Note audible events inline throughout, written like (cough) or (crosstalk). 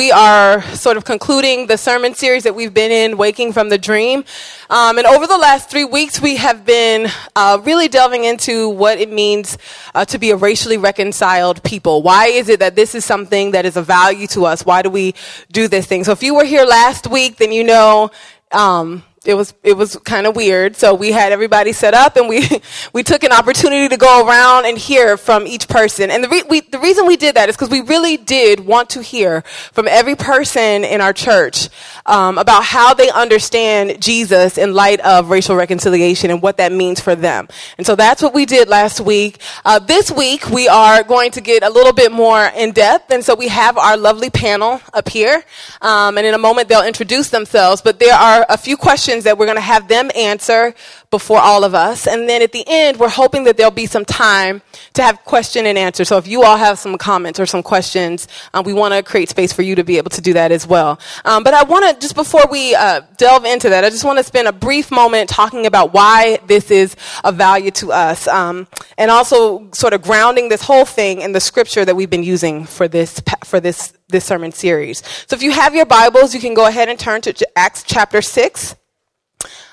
we are sort of concluding the sermon series that we've been in, Waking from the Dream. Um, and over the last three weeks, we have been uh, really delving into what it means uh, to be a racially reconciled people. Why is it that this is something that is a value to us? Why do we do this thing? So if you were here last week, then you know. Um, it was it was kind of weird. So we had everybody set up, and we (laughs) we took an opportunity to go around and hear from each person. And the re- we, the reason we did that is because we really did want to hear from every person in our church um, about how they understand Jesus in light of racial reconciliation and what that means for them. And so that's what we did last week. Uh, this week we are going to get a little bit more in depth, and so we have our lovely panel up here. Um, and in a moment they'll introduce themselves, but there are a few questions questions that we're going to have them answer before all of us. And then at the end, we're hoping that there'll be some time to have question and answer. So if you all have some comments or some questions, um, we want to create space for you to be able to do that as well. Um, but I want to, just before we uh, delve into that, I just want to spend a brief moment talking about why this is of value to us. Um, and also sort of grounding this whole thing in the scripture that we've been using for this, for this, this sermon series. So if you have your Bibles, you can go ahead and turn to Acts chapter 6.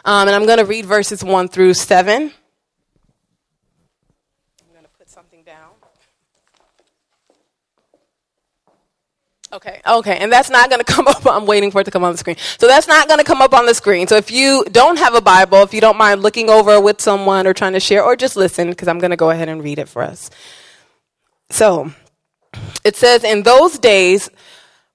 Um, and I'm going to read verses 1 through 7. I'm going to put something down. Okay, okay, and that's not going (laughs) to come up. I'm waiting for it to come on the screen. So that's not going to come up on the screen. So if you don't have a Bible, if you don't mind looking over with someone or trying to share, or just listen, because I'm going to go ahead and read it for us. So it says, In those days,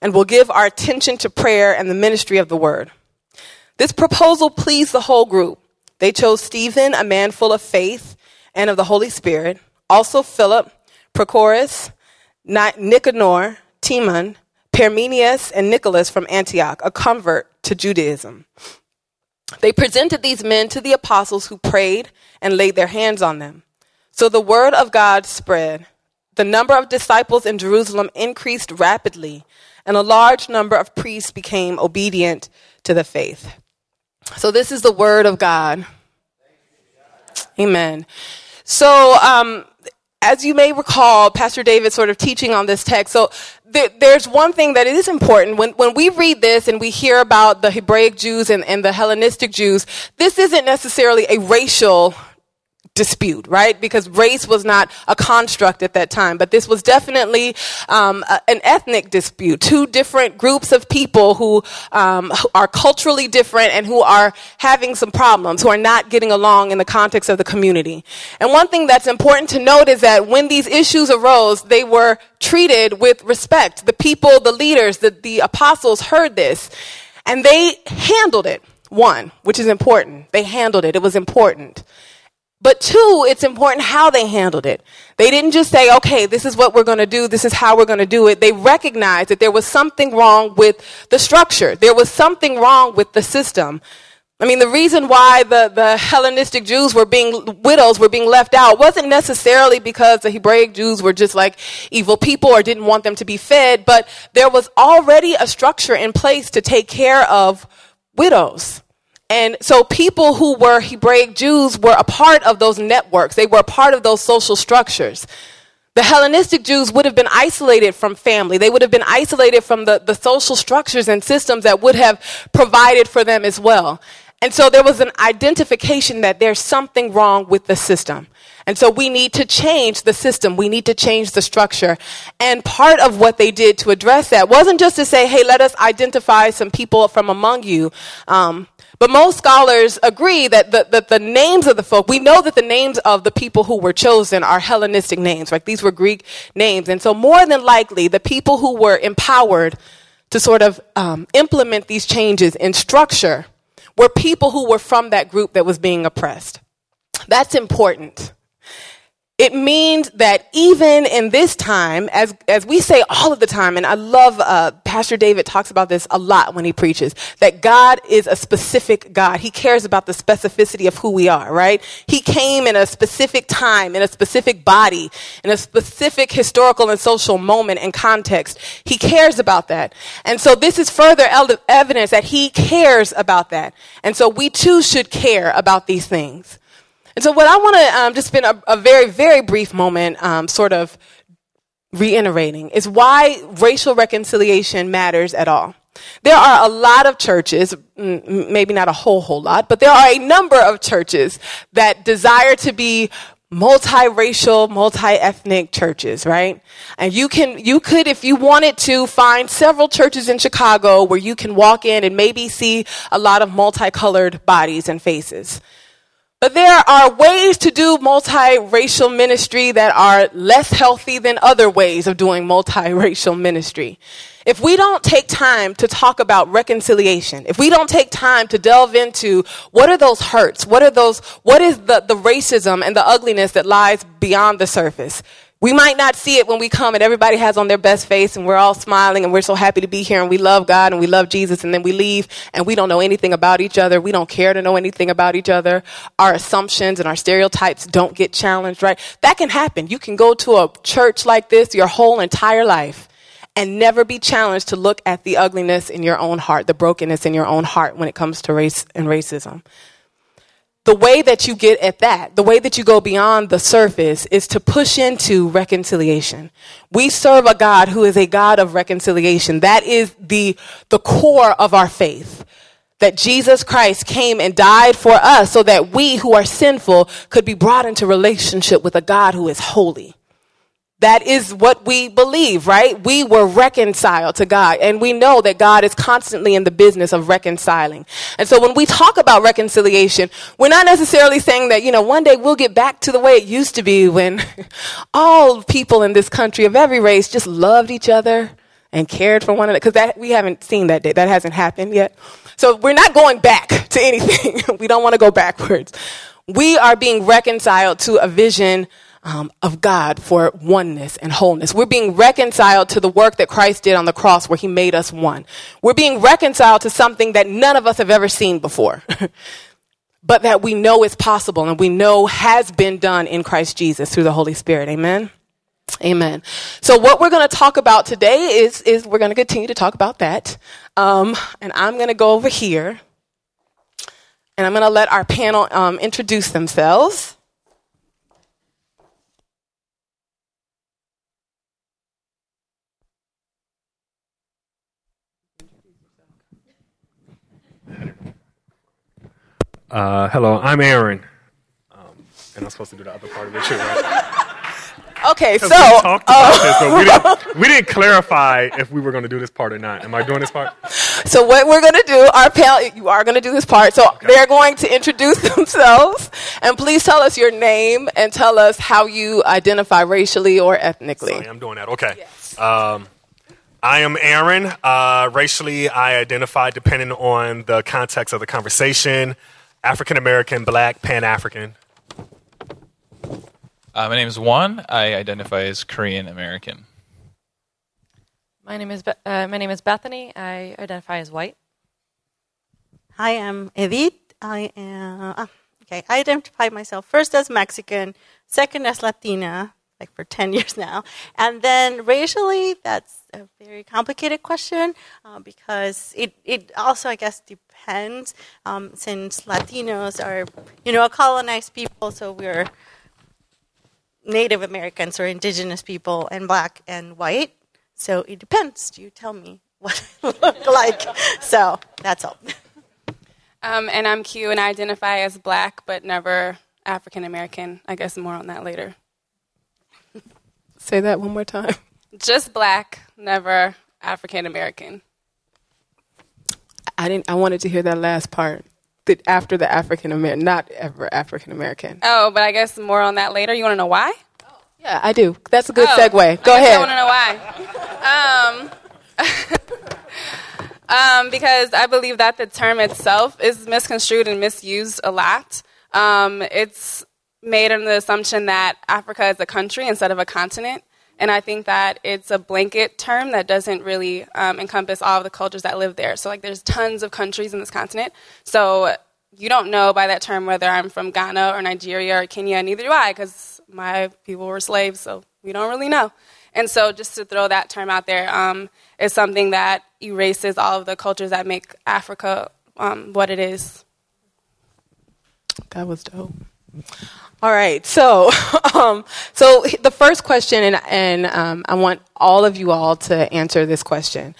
and will give our attention to prayer and the ministry of the word. This proposal pleased the whole group. They chose Stephen, a man full of faith and of the Holy Spirit, also Philip, Prochorus, Nicanor, Timon, Parmenius, and Nicholas from Antioch, a convert to Judaism. They presented these men to the apostles who prayed and laid their hands on them. So the word of God spread. The number of disciples in Jerusalem increased rapidly and a large number of priests became obedient to the faith. So, this is the word of God. Amen. So, um, as you may recall, Pastor David sort of teaching on this text. So there, there's one thing that is important. When, when we read this and we hear about the Hebraic Jews and, and the Hellenistic Jews, this isn't necessarily a racial dispute, right? Because race was not a construct at that time, but this was definitely um, a, an ethnic dispute. Two different groups of people who um, are culturally different and who are having some problems, who are not getting along in the context of the community. And one thing that's important to note is that when these issues arose, they were treated with respect. The people, the leaders, the, the apostles heard this, and they handled it. One, which is important. They handled it. It was important. But two, it's important how they handled it. They didn't just say, okay, this is what we're going to do. This is how we're going to do it. They recognized that there was something wrong with the structure. There was something wrong with the system. I mean, the reason why the, the Hellenistic Jews were being, widows were being left out wasn't necessarily because the Hebraic Jews were just like evil people or didn't want them to be fed, but there was already a structure in place to take care of widows. And so people who were Hebraic Jews were a part of those networks. They were a part of those social structures. The Hellenistic Jews would have been isolated from family. They would have been isolated from the, the social structures and systems that would have provided for them as well. And so there was an identification that there's something wrong with the system. And so we need to change the system. We need to change the structure. And part of what they did to address that wasn't just to say, hey, let us identify some people from among you. Um, but most scholars agree that the, the, the, names of the folk, we know that the names of the people who were chosen are Hellenistic names, right? These were Greek names. And so more than likely, the people who were empowered to sort of um, implement these changes in structure were people who were from that group that was being oppressed. That's important. It means that even in this time, as, as we say all of the time, and I love uh, Pastor David talks about this a lot when he preaches, that God is a specific God. He cares about the specificity of who we are, right? He came in a specific time, in a specific body, in a specific historical and social moment and context. He cares about that. And so this is further evidence that he cares about that. And so we too should care about these things. And so, what I want to um, just spend a, a, very, very brief moment um, sort of reiterating is why racial reconciliation matters at all. There are a lot of churches, maybe not a whole, whole lot, but there are a number of churches that desire to be multiracial, multi-ethnic churches, right? And you can, you could, if you wanted to, find several churches in Chicago where you can walk in and maybe see a lot of multicolored bodies and faces. But there are ways to do multiracial ministry that are less healthy than other ways of doing multiracial ministry. If we don't take time to talk about reconciliation, if we don't take time to delve into what are those hurts, what are those, what is the, the racism and the ugliness that lies beyond the surface, we might not see it when we come and everybody has on their best face and we're all smiling and we're so happy to be here and we love God and we love Jesus and then we leave and we don't know anything about each other. We don't care to know anything about each other. Our assumptions and our stereotypes don't get challenged, right? That can happen. You can go to a church like this your whole entire life and never be challenged to look at the ugliness in your own heart, the brokenness in your own heart when it comes to race and racism the way that you get at that, the way that you go beyond the surface is to push into reconciliation. We serve a God who is a God of reconciliation. That is the, the core of our faith. That Jesus Christ came and died for us so that we who are sinful could be brought into relationship with a God who is holy. That is what we believe, right? We were reconciled to God, and we know that God is constantly in the business of reconciling. And so when we talk about reconciliation, we're not necessarily saying that, you know, one day we'll get back to the way it used to be when (laughs) all people in this country of every race just loved each other and cared for one another, because we haven't seen that day. That hasn't happened yet. So we're not going back (laughs) to anything. we don't want to go backwards. We are being reconciled to a vision um, of God for oneness and wholeness. We're being reconciled to the work that Christ did on the cross where he made us one. We're being reconciled to something that none of us have ever seen before. (laughs) but that we know is possible and we know has been done in Christ Jesus through the Holy Spirit. Amen. Amen. So what we're going to talk about today is, is we're going to continue to talk about that. Um, and I'm going to go over here and I'm going to let our panel um, introduce themselves. Uh, hello, I'm Aaron. Um, and I'm supposed to do the other part of it too, right? (laughs) Okay, so we talked about this, but we didn't, we didn't clarify if we were going to do this part or not. Am I doing this part? (laughs) So what we're going to do, our panel, you are going to do this part. So okay. they're going to introduce (laughs) themselves, and please tell us your name and tell us how you identify racially or ethnically. Sorry, I'm doing that. Okay. Yes. Um, I am Aaron. Uh, racially, I identify depending on the context of the conversation. African American, black, Pan African. Uh, my name is Juan. I identify as Korean American. My name is Be- uh, my name is Bethany. I identify as white. Hi, I'm Edith. I am uh, okay. I identify myself first as Mexican, second as Latina, like for (laughs) 10 years now. And then racially, that's a very complicated question uh, because it, it also, I guess, depends um, since Latinos are, you know, a colonized people, so we're Native Americans or indigenous people and black and white. So it depends. Do you tell me (laughs) what I look like. So that's all. Um, and I'm Q, and I identify as black, but never African American. I guess more on that later. Say that one more time. Just black, never African American. I didn't. I wanted to hear that last part. That after the African American, not ever African American. Oh, but I guess more on that later. You want to know why? Yeah, I do. That's a good oh, segue. Go I ahead. I want to know why. um, (laughs) um, because I believe that the term itself is misconstrued and misused a lot. Um, it's made under the assumption that Africa is a country instead of a continent. And I think that it's a blanket term that doesn't really um, encompass all of the cultures that live there. So, like, there's tons of countries in this continent. So, you don't know by that term whether I'm from Ghana or Nigeria or Kenya, neither do I, because my people were slaves, so we don't really know. And so, just to throw that term out there um, is something that erases all of the cultures that make Africa um, what it is. That was dope. All right, so (laughs) um, so the first question, and, and um, I want all of you all to answer this question: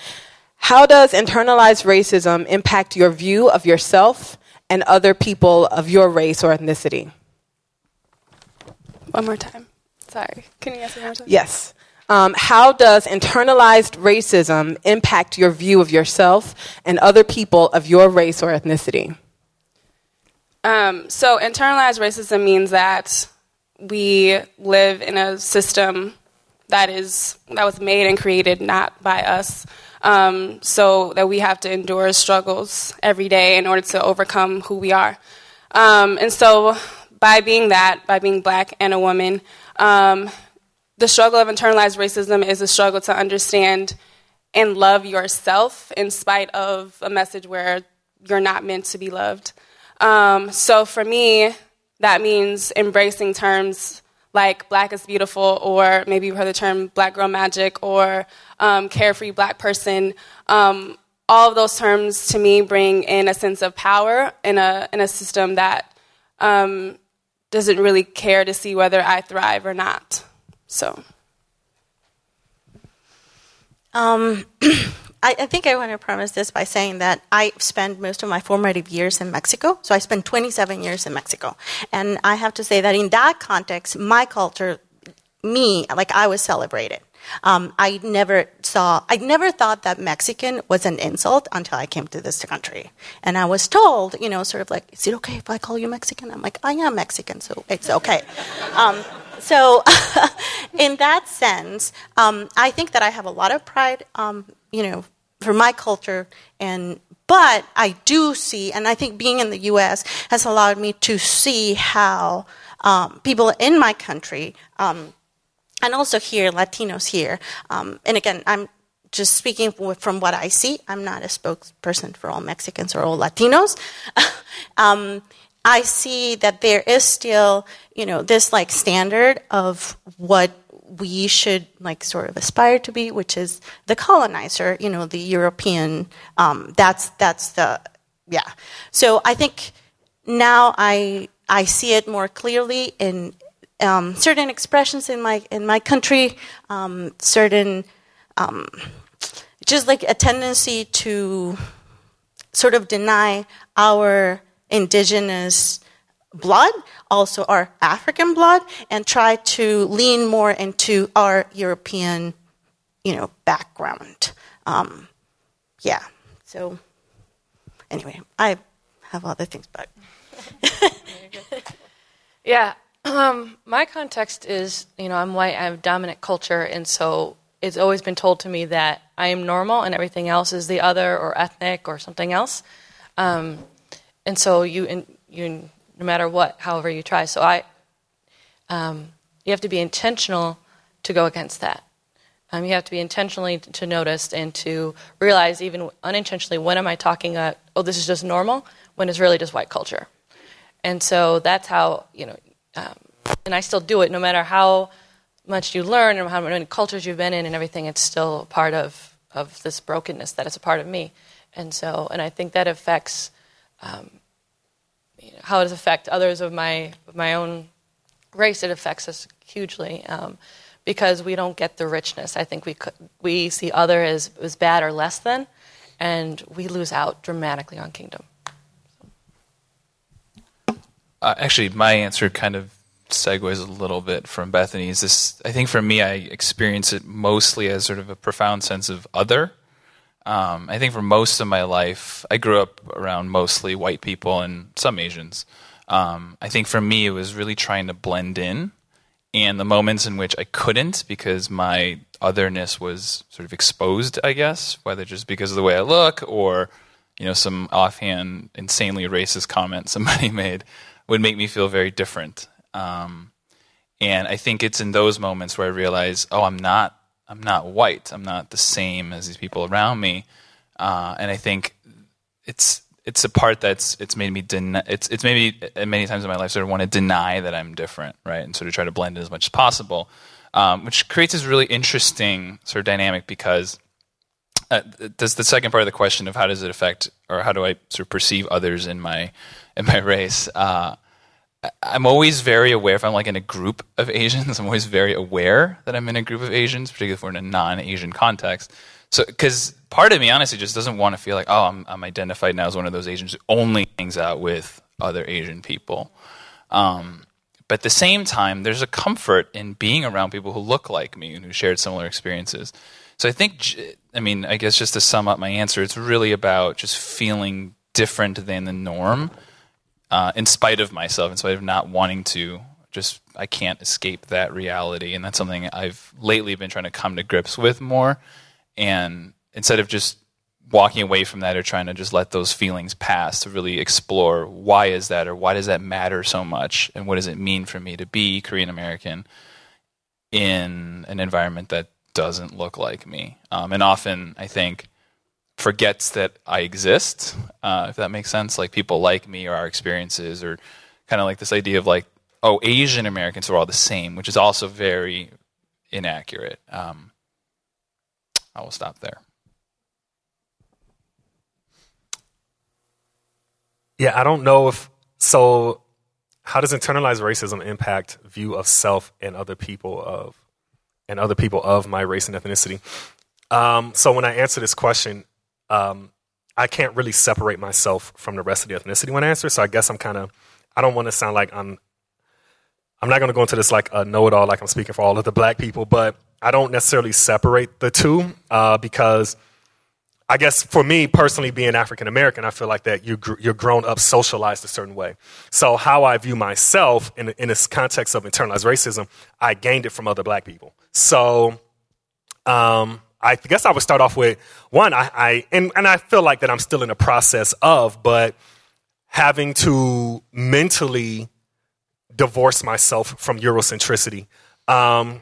How does internalized racism impact your view of yourself and other people of your race or ethnicity? One more time. Sorry. Can you answer one more time? Yes. Um, how does internalized racism impact your view of yourself and other people of your race or ethnicity? Um, so internalized racism means that we live in a system that is that was made and created not by us. Um, so that we have to endure struggles every day in order to overcome who we are. Um, and so by being that, by being black and a woman, um, the struggle of internalized racism is a struggle to understand and love yourself in spite of a message where you're not meant to be loved. Um, so for me, that means embracing terms like black is beautiful, or maybe you've heard the term black girl magic, or um, carefree black person. Um, all of those terms to me bring in a sense of power in a, in a system that um, doesn't really care to see whether I thrive or not. So. (clears throat) (clears throat) I, I, think I want to premise this by saying that I spent most of my formative years in Mexico. So I spent 27 years in Mexico. And I have to say that in that context, my culture, me, like I was celebrated. Um, I never saw, I never thought that Mexican was an insult until I came to this country. And I was told, you know, sort of like, is it okay if I call you Mexican? I'm like, I am Mexican, so it's okay. Um, so, (laughs) in that sense, um, I think that I have a lot of pride, um, you know, for my culture, and but I do see, and I think being in the U.S. has allowed me to see how um, people in my country, um, and also here, Latinos here, um, and again, I'm just speaking from what I see. I'm not a spokesperson for all Mexicans or all Latinos. (laughs) Um, I see that there is still, you know, this like standard of what we should like sort of aspire to be, which is the colonizer, you know, the European. Um, that's that's the yeah. So I think now I I see it more clearly in um, certain expressions in my in my country, um, certain um, just like a tendency to sort of deny our indigenous blood, also our African blood, and try to lean more into our European, you know, background. Um, yeah. So anyway, I have other things, but (laughs) yeah. Um, my context is, you know, I'm white. I have dominant culture, and so it's always been told to me that I am normal, and everything else is the other or ethnic or something else. Um, and so you you no matter what, however you try. So I, um, you have to be intentional to go against that. Um, you have to be intentionally to notice and to realize, even unintentionally, when am I talking about, oh, this is just normal, when it's really just white culture. And so that's how, you know, um, and I still do it no matter how much you learn and how many cultures you've been in and everything, it's still part of, of this brokenness that is a part of me. And so, and I think that affects um, you know, how it affects others of my of my own race. It affects us hugely um, because we don't get the richness. I think we we see other as as bad or less than, and we lose out dramatically on kingdom. Uh, actually, my answer kind of segues a little bit from Bethany's. This, I think, for me, I experience it mostly as sort of a profound sense of other um, I think for most of my life, I grew up around mostly white people and some Asians. Um, I think for me, it was really trying to blend in. And the moments in which I couldn't because my otherness was sort of exposed, I guess, whether just because of the way I look or, you know, some offhand, insanely racist comment (laughs) somebody made, would make me feel very different. Um, and I think it's in those moments where I realize, oh, I'm not, I'm not white. I'm not the same as these people around me. Uh, and I think it's it's a part that's it's made me it's it's made me many times in my life sort of want to deny that I'm different, right, and sort of try to blend in as much as possible, um, which creates this really interesting sort of dynamic because. Uh, does the second part of the question of how does it affect or how do I sort of perceive others in my in my (laughs) race? Uh, I'm always very aware if I'm like in a group of Asians. (laughs) I'm always very aware that I'm in a group of Asians, particularly if we're in a non-Asian context. So, because part of me honestly just doesn't want to feel like, oh, I'm, I'm identified now as one of those Asians who only hangs out with other Asian people. Um, but at the same time, there's a comfort in being around people who look like me and who shared similar experiences. So I think, I mean, I guess just to sum up my answer, it's really about just feeling different than the norm, uh, in spite of myself, in spite of not wanting to. Just I can't escape that reality, and that's something I've lately been trying to come to grips with more. And instead of just walking away from that or trying to just let those feelings pass to really explore why is that or why does that matter so much and what does it mean for me to be Korean American in an environment that doesn't look like me um, and often I think forgets that I exist uh, if that makes sense like people like me or our experiences or kind of like this idea of like oh Asian Americans are all the same which is also very inaccurate um, I will stop there. Yeah, I don't know if so. How does internalized racism impact view of self and other people of and other people of my race and ethnicity? Um, so when I answer this question, um, I can't really separate myself from the rest of the ethnicity when I answer. So I guess I'm kind of I don't want to sound like I'm I'm not going to go into this like a know-it-all, like I'm speaking for all of the black people, but I don't necessarily separate the two uh, because I guess for me personally, being African American, I feel like that you you're grown up socialized a certain way. So how I view myself in in this context of internalized racism, I gained it from other black people. So. Um, I guess I would start off with one, I, I and, and I feel like that I'm still in the process of, but having to mentally divorce myself from Eurocentricity. Um,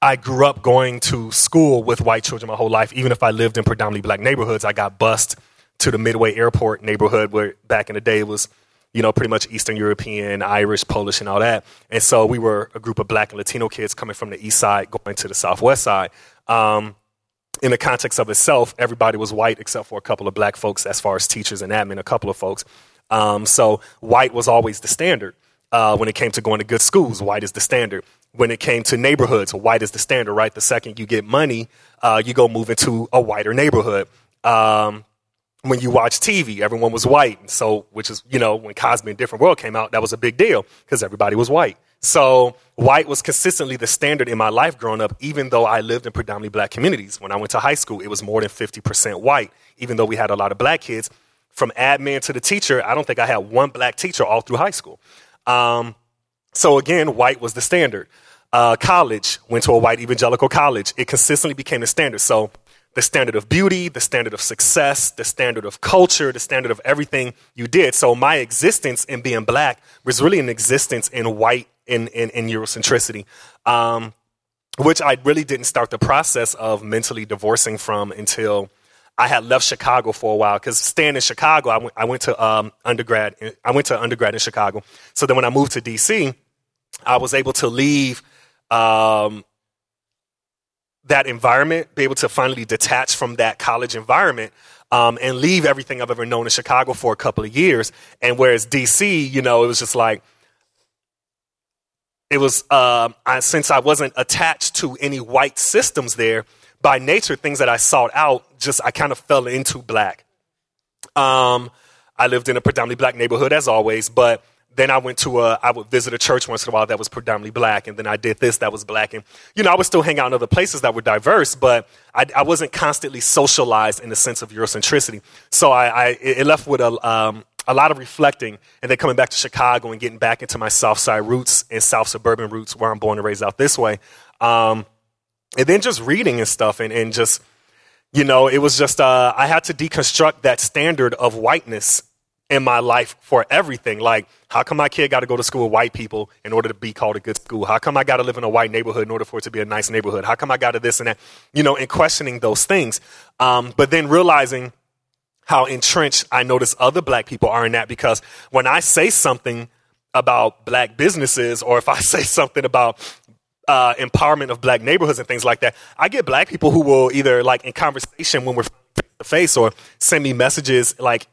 I grew up going to school with white children my whole life. Even if I lived in predominantly black neighborhoods, I got bused to the Midway Airport neighborhood where back in the day was, you know, pretty much Eastern European, Irish, Polish, and all that. And so we were a group of black and Latino kids coming from the east side going to the southwest side. Um, in the context of itself, everybody was white except for a couple of black folks, as far as teachers and admin, a couple of folks. Um, so white was always the standard. Uh, when it came to going to good schools, white is the standard. When it came to neighborhoods, white is the standard, right? The second you get money, uh, you go move into a whiter neighborhood. Um, when you watch TV, everyone was white. So, which is, you know, when Cosby and Different World came out, that was a big deal because everybody was white. So, white was consistently the standard in my life growing up, even though I lived in predominantly black communities. When I went to high school, it was more than 50% white, even though we had a lot of black kids. From admin to the teacher, I don't think I had one black teacher all through high school. Um, so again, white was the standard. Uh, college, went to a white evangelical college. It consistently became the standard. So the standard of beauty, the standard of success, the standard of culture, the standard of everything you did. So my existence in being black was really an existence in white in, in, in Eurocentricity. Um, which I really didn't start the process of mentally divorcing from until I had left Chicago for a while because staying in Chicago, I went, I went to um, undergrad. I went to undergrad in Chicago. So then when I moved to DC, I was able to leave um, that environment, be able to finally detach from that college environment. Um, and leave everything I've ever known in Chicago for a couple of years. And whereas DC, you know, it was just like, it was, uh, I, since I wasn't attached to any white systems there, by nature, things that I sought out, just I kind of fell into black. Um, I lived in a predominantly black neighborhood as always, but then I went to a, I would visit a church once in a while that was predominantly black, and then I did this that was black, and you know I would still hang out in other places that were diverse, but I, I wasn't constantly socialized in the sense of Eurocentricity. So I, I it left with a um, a lot of reflecting, and then coming back to Chicago and getting back into my South Side roots and South suburban roots, where I'm born and raised out this way. Um, and then just reading and stuff and, and just you know it was just uh, i had to deconstruct that standard of whiteness in my life for everything. Like, how come my kid got to go to school with white people in order to be called a good school? How come I got to live in a white neighborhood in order for it to be a nice neighborhood? How come I got to this and that? You know, and questioning those things. Um, but then realizing how entrenched I notice other black people are in that because when I say something about black businesses or if I (laughs) say something about uh, empowerment of black neighborhoods and things like that, I get black people who will either like in conversation when we're face to face or send me messages like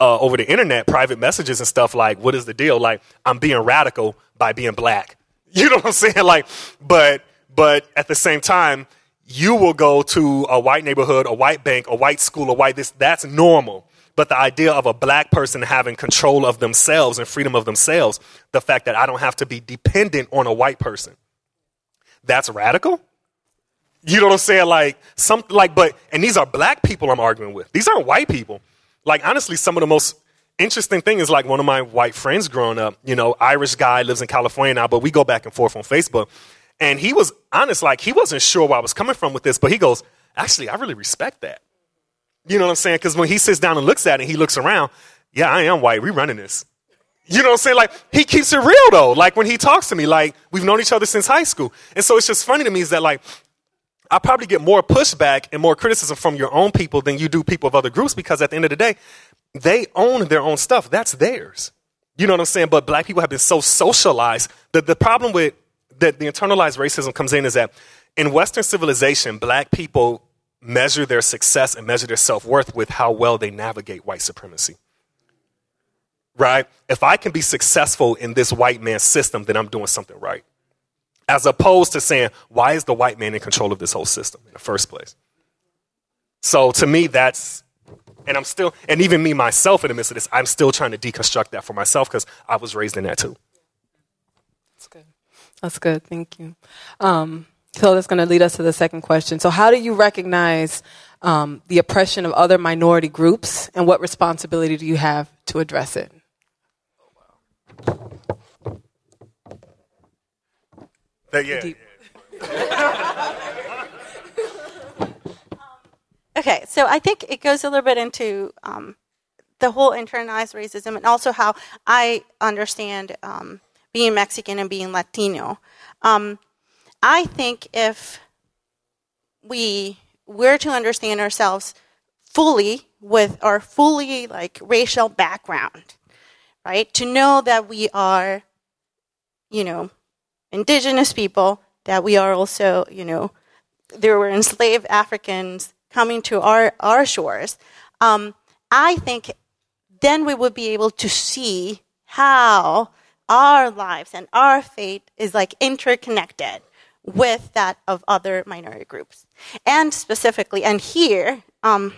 uh, over the internet, private messages and stuff like, what is the deal? Like, I'm being radical by being black. (laughs) You know what I'm saying? Like, but, but at the same time, you will go to a white neighborhood, a white bank, a white school, a white this, that's normal. But the idea of a black person having control of themselves and freedom of themselves, the fact that I don't have to be dependent on a white person, that's radical. You know what I'm saying? Like, some, like, but, and these are black people I'm arguing with. These aren't white people like honestly, some of the most interesting thing is like one of my white friends growing up, you know, Irish guy lives in California now, but we go back and forth on Facebook. And he was honest, like he wasn't sure where I was coming from with this, but he goes, actually, I really respect that. You know what I'm saying? Because when he sits down and looks at it, he looks around, yeah, I am white. We running this. You know what I'm saying? Like he keeps it real though. Like when he talks to me, like we've known each other since high school. And so it's just funny to me is that like I probably get more pushback and more criticism from your own people than you do people of other groups because at the end of the day, they own their own stuff. That's theirs. You know what I'm saying? But black people have been so socialized that the problem with that the internalized racism comes in is that in Western civilization, black people measure their success and measure their self worth with how well they navigate white supremacy. Right? If I can be successful in this white man's system, then I'm doing something right as opposed to saying, why is the white man in control of this whole system in the first place? So to me, that's, and I'm still, and even me myself in the midst of this, I'm still trying to deconstruct that for myself because I was raised in that too. That's good. Thank you. Um, so that's going to lead us to the second question. So, how do you recognize um, the oppression of other minority groups, and what responsibility do you have to address it? That, yeah. (laughs) okay, so I think it goes a little bit into um, the whole internalized racism and also how I understand um, being Mexican and being Latino. Um, I think if we were to understand ourselves fully with our fully like racial background, right? To know that we are, you know, indigenous people, that we are also, you know, there were enslaved Africans coming to our, our shores, um, I think then we would be able to see how our lives and our fate is like interconnected with that of other minority groups. And specifically, and here um,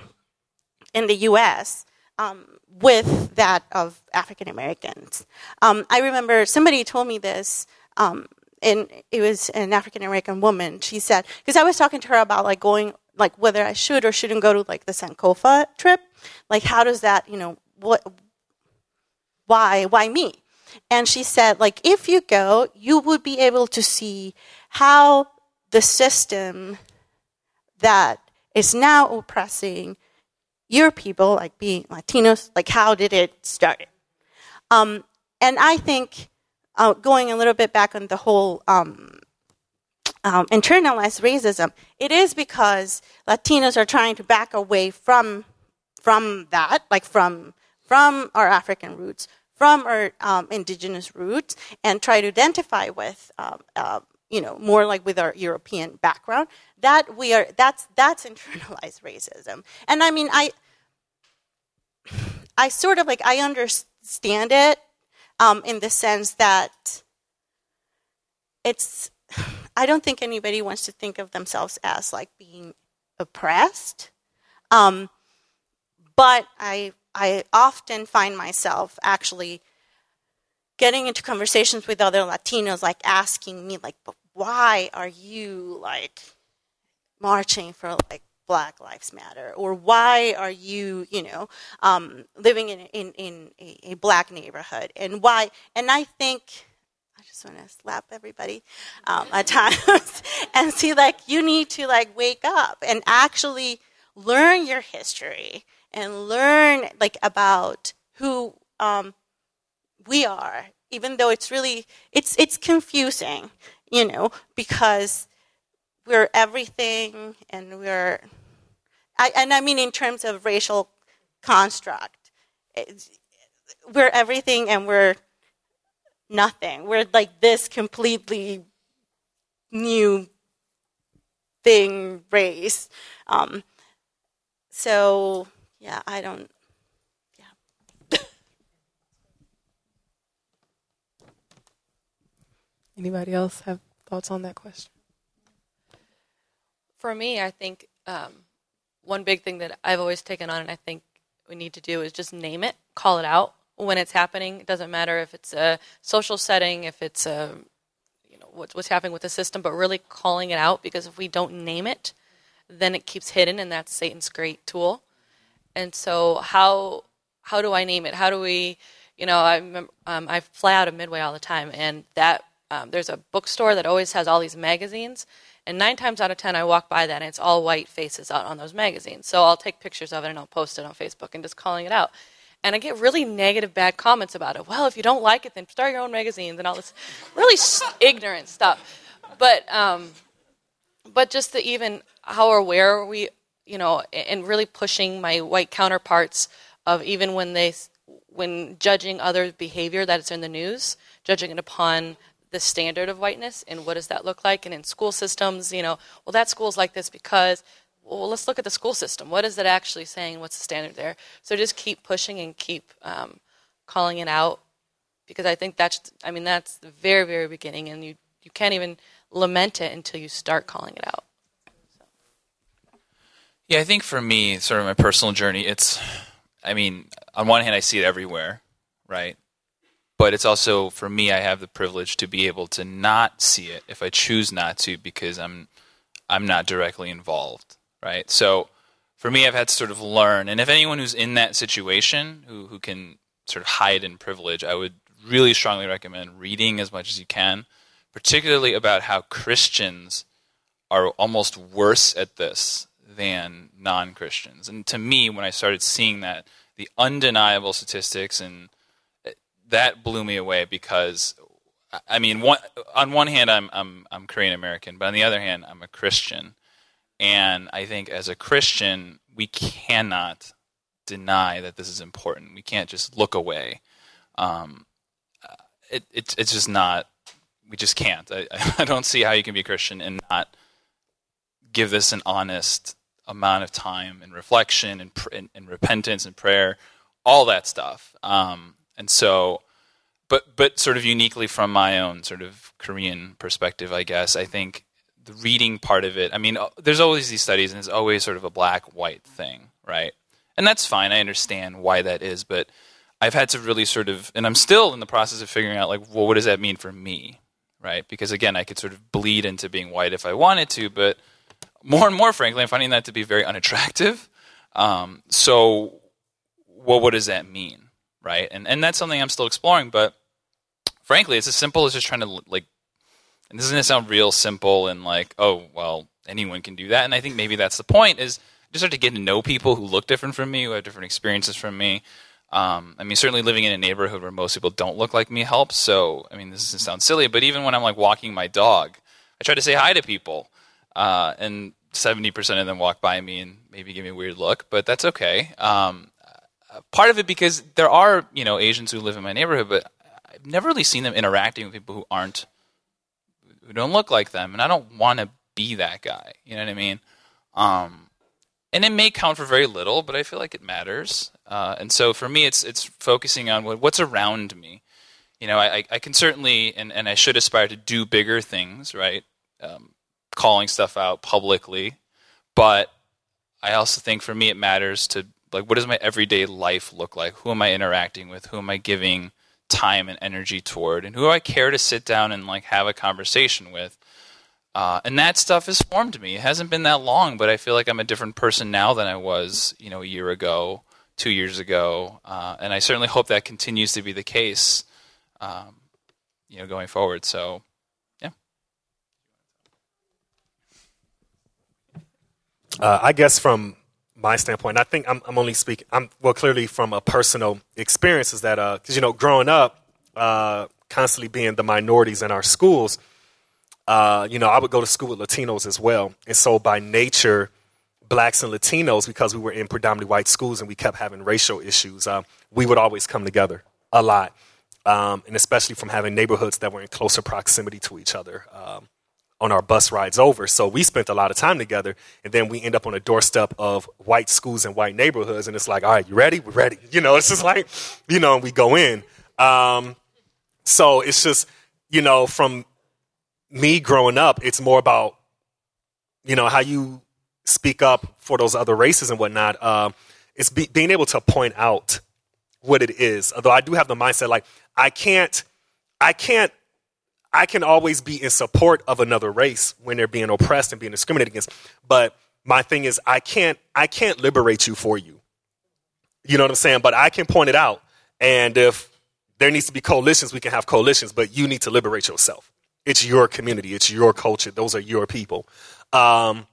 in the US, um, with that of African Americans. Um, I remember somebody told me this um, and it was an African American woman. She said, because I was talking to her about like going, like whether I should or shouldn't go to like the Sankofa trip. Like, how does that, you know, what, why, why me? And she said, like, if you go, you would be able to see how the system that is now oppressing your people, like being Latinos, like how did it start? Um, and I think uh, going a little bit back on the whole um, um, internalized racism, it is because Latinos are trying to back away from from that, like from from our African roots, from our um, indigenous roots, and try to identify with, uh, uh, you know, more like with our European background. That we are that's that's (laughs) internalized racism, and I mean I. I sort of like I understand it um, in the sense that it's, I don't think anybody wants to think of themselves as like being oppressed. Um, but I, I often find myself actually getting into conversations with other Latinos, like asking me, like, why are you like marching for like Black Lives Matter? Or why are you, you know, um, living in, in, in a, a, black neighborhood? And why? And I think, I just want to slap everybody um, at (laughs) times and see, like, you need to, like, wake up and actually learn your history and learn, like, about who um, we are, even though it's really it's it's confusing, you know, because we're everything and we're I, and I mean in terms of racial construct, we're everything and we're nothing. We're like this completely new thing race. Um, so yeah, I don't. Yeah. (coughs) Anybody else have thoughts on that question? For me, I think um, one big thing that I've always taken on, and I think we need to do, is just name it, call it out when it's happening. It doesn't matter if it's a social setting, if it's a you know what's, what's happening with the system, but really calling it out because if we don't name it, then it keeps hidden, and that's Satan's great tool. And so, how how do I name it? How do we, you know, I um, I fly out of Midway all the time, and that um, there's a bookstore that always has all these magazines. And nine times out of ten, I walk by that, and it's all white faces out on those magazines. So I'll take pictures of it and I'll post it on Facebook and just calling it out. And I get really negative, bad comments about it. Well, if you don't like it, then start your own magazines and all this really ignorant stuff. But um, but just the even how aware we, you know, and really pushing my white counterparts of even when they when judging other behavior that is in the news, judging it upon the standard of whiteness and what does that look like? And in school systems you know well that school's like this because well let's look at the school system. What is it actually saying? What's the standard there? So just keep pushing and keep um, calling it out because i think that's i mean that's the very very beginning and you you can't even lament it until you start calling it out Yeah, I think for me, sort of my personal journey, it's, I mean, on one hand, I see it everywhere, right? But it's also, for me, I have the privilege to be able to not see it if I choose not to because I'm, I'm not directly involved, right? So for me, I've had to sort of learn. And if anyone who's in that situation who, who can sort of hide in privilege, I would really strongly recommend reading as much as you can, particularly about how Christians are almost worse at this than non Christians. And to me, when I started seeing that, the undeniable statistics and eh, that blew me away because I mean, one, on one hand, I'm I'm I'm Korean American, but on the other hand, I'm a Christian, and I think as a Christian, we cannot deny that this is important. We can't just look away. Um, uh, it, it it's just not. We just can't. I, (laughs) I don't see how you can be a Christian and not give this an honest amount of time and reflection and, and, and repentance and prayer, all that stuff. Um, and so, but but sort of uniquely from my own sort of Korean perspective, I guess I think the reading part of it. I mean, uh, there's always these studies, and it's always sort of a black white thing, right? And that's fine. I understand why that is, but I've had to really sort of, and I'm still in the process of figuring out, like, well, what does that mean for me, right? Because again, I could sort of bleed into being white if I wanted to, but more and more, frankly, I'm finding that to be very unattractive. Um, so, well, what does that mean, right? And and that's something I'm still exploring. But frankly, it's as simple as just trying to like. And this is going to sound real simple and like, oh well, anyone can do that. And I think maybe that's the point is just start to get to know people who look different from me, who have different experiences from me. Um, I mean, certainly living in a neighborhood where most people don't look like me helps. So, I mean, this doesn't sound silly, but even when I'm like walking my dog, I try to say hi to people. Uh, and 70% of them walk by me and maybe give me a weird look, but that's okay. Um, part of it because there are, you know, Asians who live in my neighborhood, but I've never really seen them interacting with people who aren't, who don't look like them. And I don't want to be that guy. You know what I mean? Um, and it may count for very little, but I feel like it matters. Uh, and so for me, it's, it's focusing on what, what's around me. You know, I, I can certainly, and, and I should aspire to do bigger things, right? Um, calling stuff out publicly, but I also think for me it matters to like what does my everyday life look like? Who am I interacting with? Who am I giving time and energy toward? And who do I care to sit down and like have a conversation with? Uh, and that stuff has formed me. It hasn't been that long, but I feel like I'm a different person now than I was, you know, a year ago, two years ago, uh, and I certainly hope that continues to be the case, um, you know, going forward. So Uh, I guess from my standpoint. I think I'm, I'm only speaking. I'm well, clearly from a personal experience is that because uh, you know, growing up, uh, constantly being the minorities in our schools, uh, you know, I would go to school with Latinos as well, and so by nature, blacks and Latinos, because we were in predominantly white schools and we kept having racial issues, uh, we would always come together a lot, um, and especially from having neighborhoods that were in closer proximity to each other. Um, on our bus rides over. So we spent a lot of time together, and then we end up on a doorstep of white schools and white neighborhoods, and it's like, all right, you ready? We're ready. (laughs) You know, it's just like, you know, and we go in. Um, so it's just, you know, from me growing up, it's more about, you know, how you speak up for those other races and whatnot. Uh, it's be, being able to point out what it is. Although I do have the mindset, like, I can't, I can't I can always be in support of another race when they're being oppressed and being discriminated against. But my thing is I can't I can't liberate you for you. You know what I'm saying? But I can point it out. And if there needs to be coalitions, we can have coalitions, but you need to liberate yourself. It's your community, it's your culture, those are your people. Um,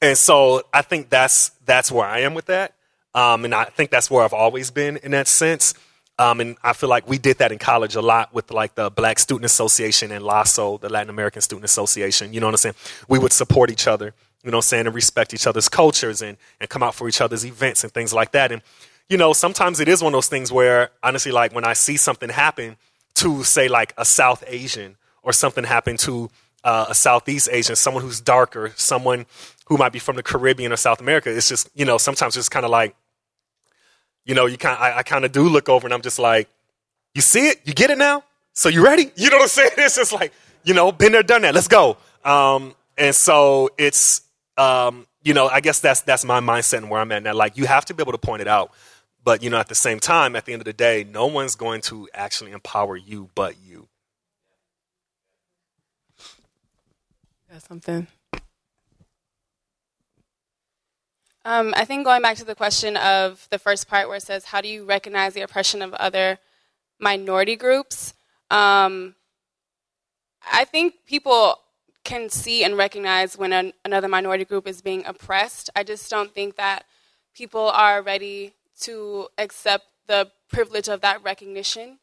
and so I think that's that's where I am with that. Um, and I think that's where I've always been in that sense. Um, and I feel like we did that in college a lot with like the Black Student Association and LASO, the Latin American Student Association. You know what I'm saying? We would support each other, you know what I'm saying, and respect each other's cultures and, and come out for each other's events and things like that. And, you know, sometimes it is one of those things where, honestly, like when I see something happen to, say, like a South Asian or something happen to uh, a Southeast Asian, someone who's darker, someone who might be from the Caribbean or South America, it's just, you know, sometimes it's kind of like, you know, you kind I, I kind of do look over and I'm just like, you see it? You get it now? So you ready? (laughs) You know what I'm saying? It's just like, you know, been there, done that. Let's go. Um, and so it's, um, you know, I guess that's that's my mindset and where I'm at now. Like, you have to be able to point it out, but you know, at the same time, at the end of the day, no one's going to actually empower you but you. Got something. Um, I think going back to the question of the first part where it says, how do you recognize the oppression of other minority groups? Um, I think people can see and recognize when an, another minority group is being oppressed. I just don't think that people are ready to accept the privilege of that recognition.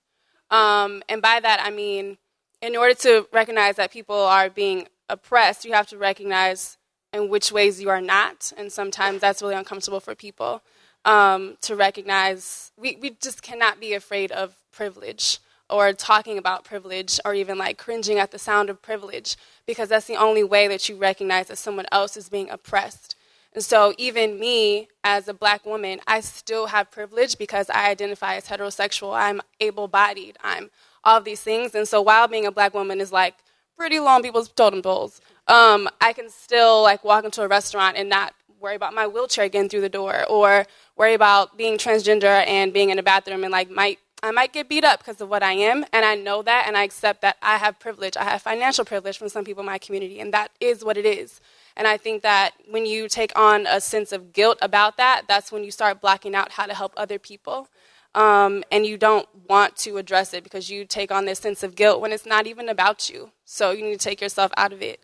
Um, and by that, I mean, in order to recognize that people are being oppressed, you have to recognize and which ways you are not. And sometimes that's really uncomfortable for people um, to recognize. We, we just cannot be afraid of privilege or talking about privilege or even like cringing at the sound of privilege because that's the only way that you recognize that someone else is being oppressed. And so, even me as a black woman, I still have privilege because I identify as heterosexual. I'm able bodied. I'm all these things. And so, while being a black woman is like pretty long people's totem poles, um, I can still like walk into a restaurant and not worry about my wheelchair getting through the door or worry about being transgender and being in a bathroom and like might I might get beat up because of what I am, and I know that, and I accept that I have privilege. I have financial privilege from some people in my community, and that is what it is. And I think that when you take on a sense of guilt about that, that's when you start blocking out how to help other people. Um, and you don't want to address it because you take on this sense of guilt when it's not even about you. So you need to take yourself out of it.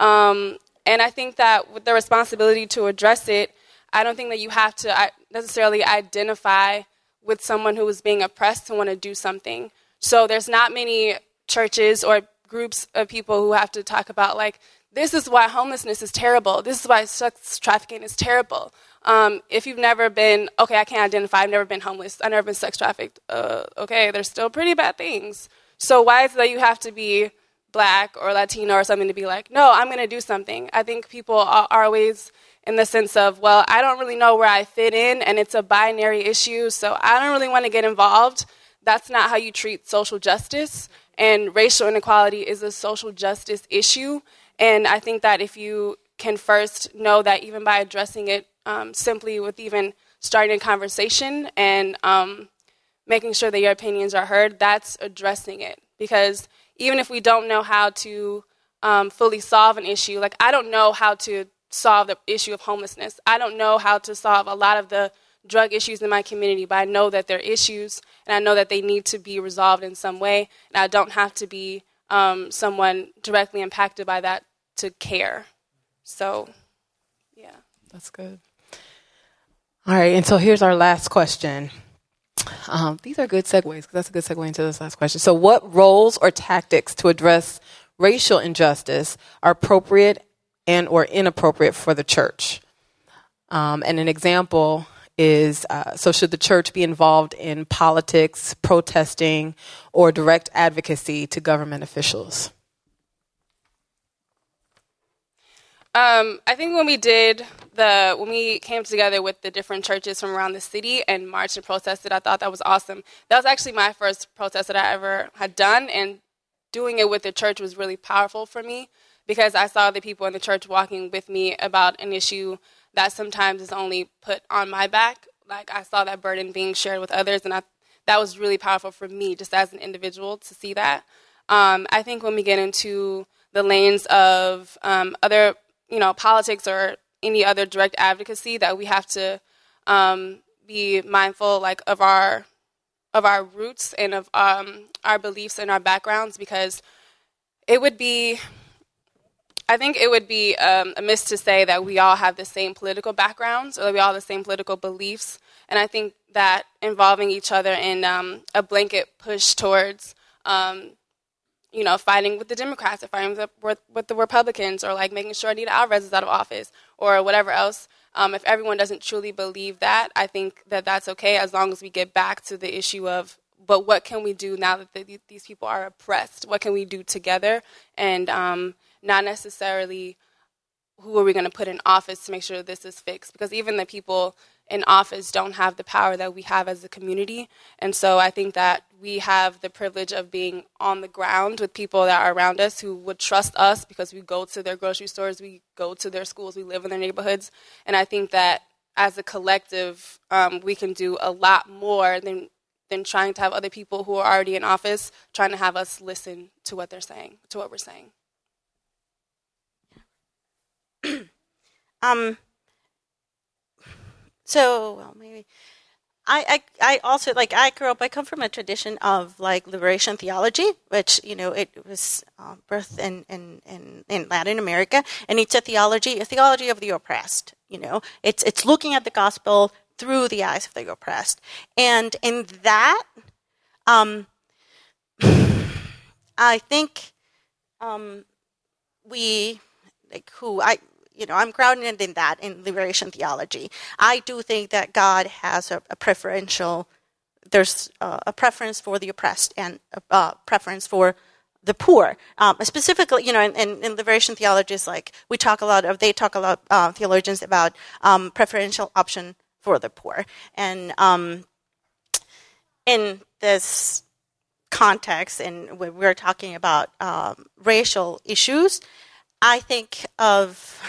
Um, and I think that with the responsibility to address it, I don't think that you have to necessarily identify with someone who is being oppressed to want to do something. So there's not many churches or groups of people who have to talk about like this is why homelessness is terrible. This is why sex trafficking is terrible. Um, if you've never been, okay, I can't identify. I've never been homeless. I've never been sex trafficked. Uh, okay, there's still pretty bad things. So why is it that you have to be black or Latino or something to be like, no, I'm going to do something. I think people are, always in the sense of, well, I don't really know where I fit in and it's a binary issue, so I don't really want to get involved. That's not how you treat social justice. And racial inequality is a social justice issue. And I think that if you can first know that even by addressing it um, simply with even starting a conversation and um, making sure that your opinions are heard, that's addressing it. Because even if we don't know how to um, fully solve an issue, like I don't know how to solve the issue of homelessness. I don't know how to solve a lot of the drug issues in my community, but I know that they're issues and I know that they need to be resolved in some way. And I don't have to be um, someone directly impacted by that to care. So, yeah. That's good. All right, and so here's our last question. Um, these are good segues because that's a good segue into this last question. So, what roles or tactics to address racial injustice are appropriate and or inappropriate for the church? Um, and an example is uh, so should the church be involved in politics, protesting, or direct advocacy to government officials? Um, I think when we did the when we came together with the different churches from around the city and marched and protested, I thought that was awesome. That was actually my first protest that I ever had done, and doing it with the church was really powerful for me because I saw the people in the church walking with me about an issue that sometimes is only put on my back. Like I saw that burden being shared with others, and I, that was really powerful for me just as an individual to see that. Um, I think when we get into the lanes of um, other you know politics or any other direct advocacy that we have to um, be mindful like of our of our roots and of um, our beliefs and our backgrounds because it would be I think it would be um, amiss to say that we all have the same political backgrounds or that we all have the same political beliefs. And I think that involving each other in um, a blanket push towards um, you know, fighting with the Democrats or fighting with the, with the Republicans or like making sure Anita Alvarez is out of office or whatever else. Um, if everyone doesn't truly believe that, I think that that's okay as long as we get back to the issue of, but what can we do now that the, these people are oppressed? What can we do together? And um, not necessarily who are we going to put in office to make sure this is fixed? Because even the people in office don't have the power that we have as a community. And so I think that we have the privilege of being on the ground with people that are around us who would trust us because we go to their grocery stores, we go to their schools, we live in their neighborhoods. And I think that as a collective, um, we can do a lot more than than trying to have other people who are already in office trying to have us listen to what they're saying, to what we're saying. (clears throat) um, so well, maybe I, I I also like I grew up. I come from a tradition of like liberation theology, which you know it was uh, birthed in, in in in Latin America, and it's a theology a theology of the oppressed. You know, it's it's looking at the gospel through the eyes of the oppressed, and in that, um, (sighs) I think um, we like who I you know, I'm grounded in that in liberation theology. I do think that God has a, a preferential, there's uh, a preference for the oppressed and a uh, preference for the poor. Um, specifically, you know, in, in, in, liberation theology, is like we talk a lot of, they talk a lot, uh, theologians about um, preferential option for the poor. And um, in this context, and we're talking about um, racial issues, I think of,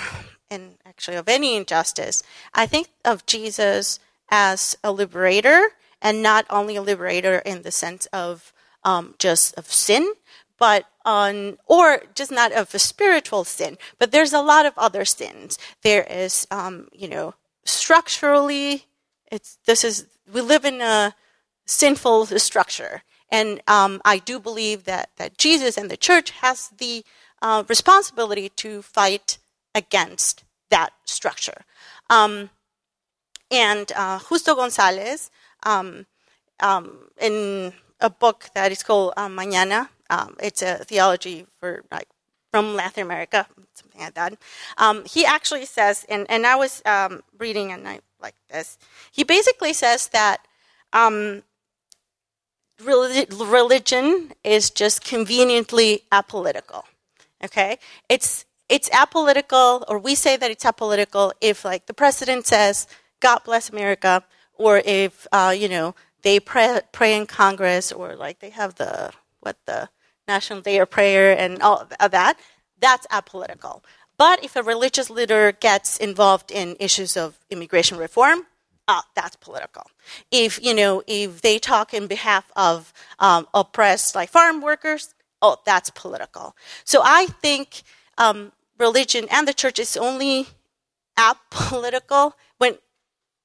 and actually of any injustice, I think of Jesus as a liberator, and not only a liberator in the sense of um, just of sin, but on or just not of a spiritual sin, but there's a lot of other sins. There is, um, you know, structurally, it's this is we live in a sinful structure, and um, I do believe that that Jesus and the church has the uh, responsibility to fight against that structure. Um, and uh, Justo Gonzalez, um, um, in a book that is called uh, Mañana, um, it's a theology for like from Latin America, something like that. Um, he actually says, and, and I was um, reading and I like this. He basically says that religion is just conveniently apolitical. Okay, it's it's apolitical, or we say that it's apolitical if, like, the president says, "God bless America," or if uh, you know they pray, pray in Congress, or like they have the what the National Day of Prayer and all of that. That's apolitical. But if a religious leader gets involved in issues of immigration reform, uh, that's political. If you know, if they talk in behalf of um, oppressed like farm workers, oh, that's political. So I think um, religion and the church is only apolitical when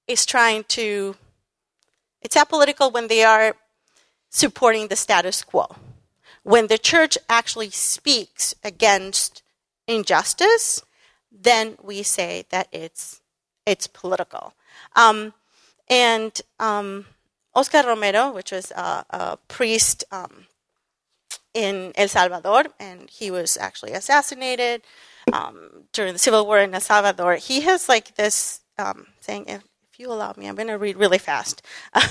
it's trying to, it's apolitical when they are supporting the status quo. When the church actually speaks against injustice, then we say that it's, it's political. Um, and um, Oscar Romero, which was a, a priest um, in El Salvador, and he was actually assassinated um, during the civil war in El Salvador. He has like this um, saying, if, if, you allow me, I'm going to read really fast. (laughs)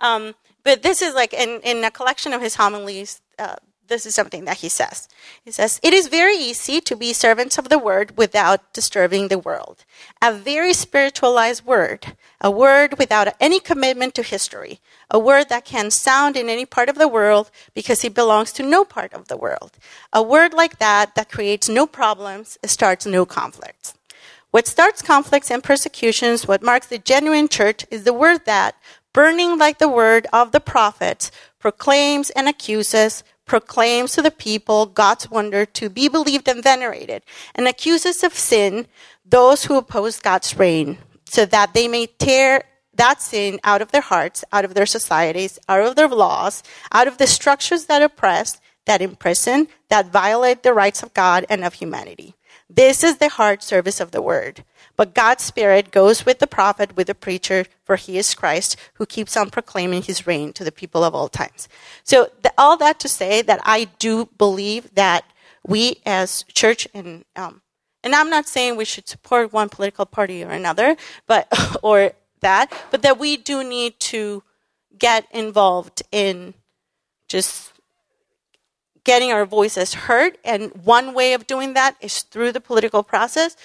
Um, but this is like in, in a collection of his homilies. Uh, this is something that he says. He says, It is very easy to be servants of the word without disturbing the world. A very spiritualized word, a word without any commitment to history, a word that can sound in any part of the world because it belongs to no part of the world. A word like that that creates no problems, starts no conflicts. What starts conflicts and persecutions, what marks the genuine church, is the word that, burning like the word of the prophets, proclaims and accuses, proclaims to the people God's wonder to be believed and venerated, and accuses of sin those who oppose God's reign, so that they may tear that sin out of their hearts, out of their societies, out of their laws, out of the structures that oppress, that imprison, that violate the rights of God and of humanity. This is the hard service of the word. But God's Spirit goes with the prophet, with the preacher, for he is Christ, who keeps on proclaiming his reign to the people of all times. So, the, all that to say that I do believe that we as church and um, and I'm not saying we should support one political party or another, but (laughs) or that, but that we do need to get involved in just getting our voices heard. And one way of doing that is through the political process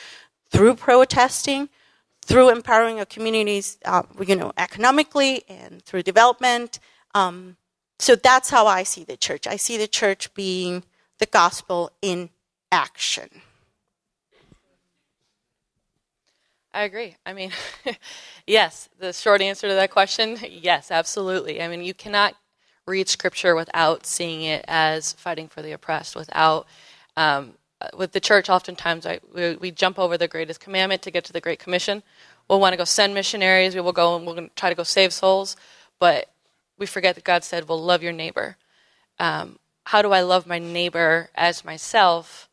through protesting, through empowering our communities, uh, you know, economically and through development. Um, so that's how I see the church. I see the church being the gospel in action. I agree. I mean, (laughs) yes, the short answer to that question, yes, absolutely. I mean, you cannot read scripture without seeing it as fighting for the oppressed, without um, with the church, oftentimes I, we, we, jump over the greatest commandment to get to the Great Commission. We'll want to go send missionaries. We will go and we'll try to go save souls, but we forget that God said, "Well, love your neighbor." Um, how do I love my neighbor as myself?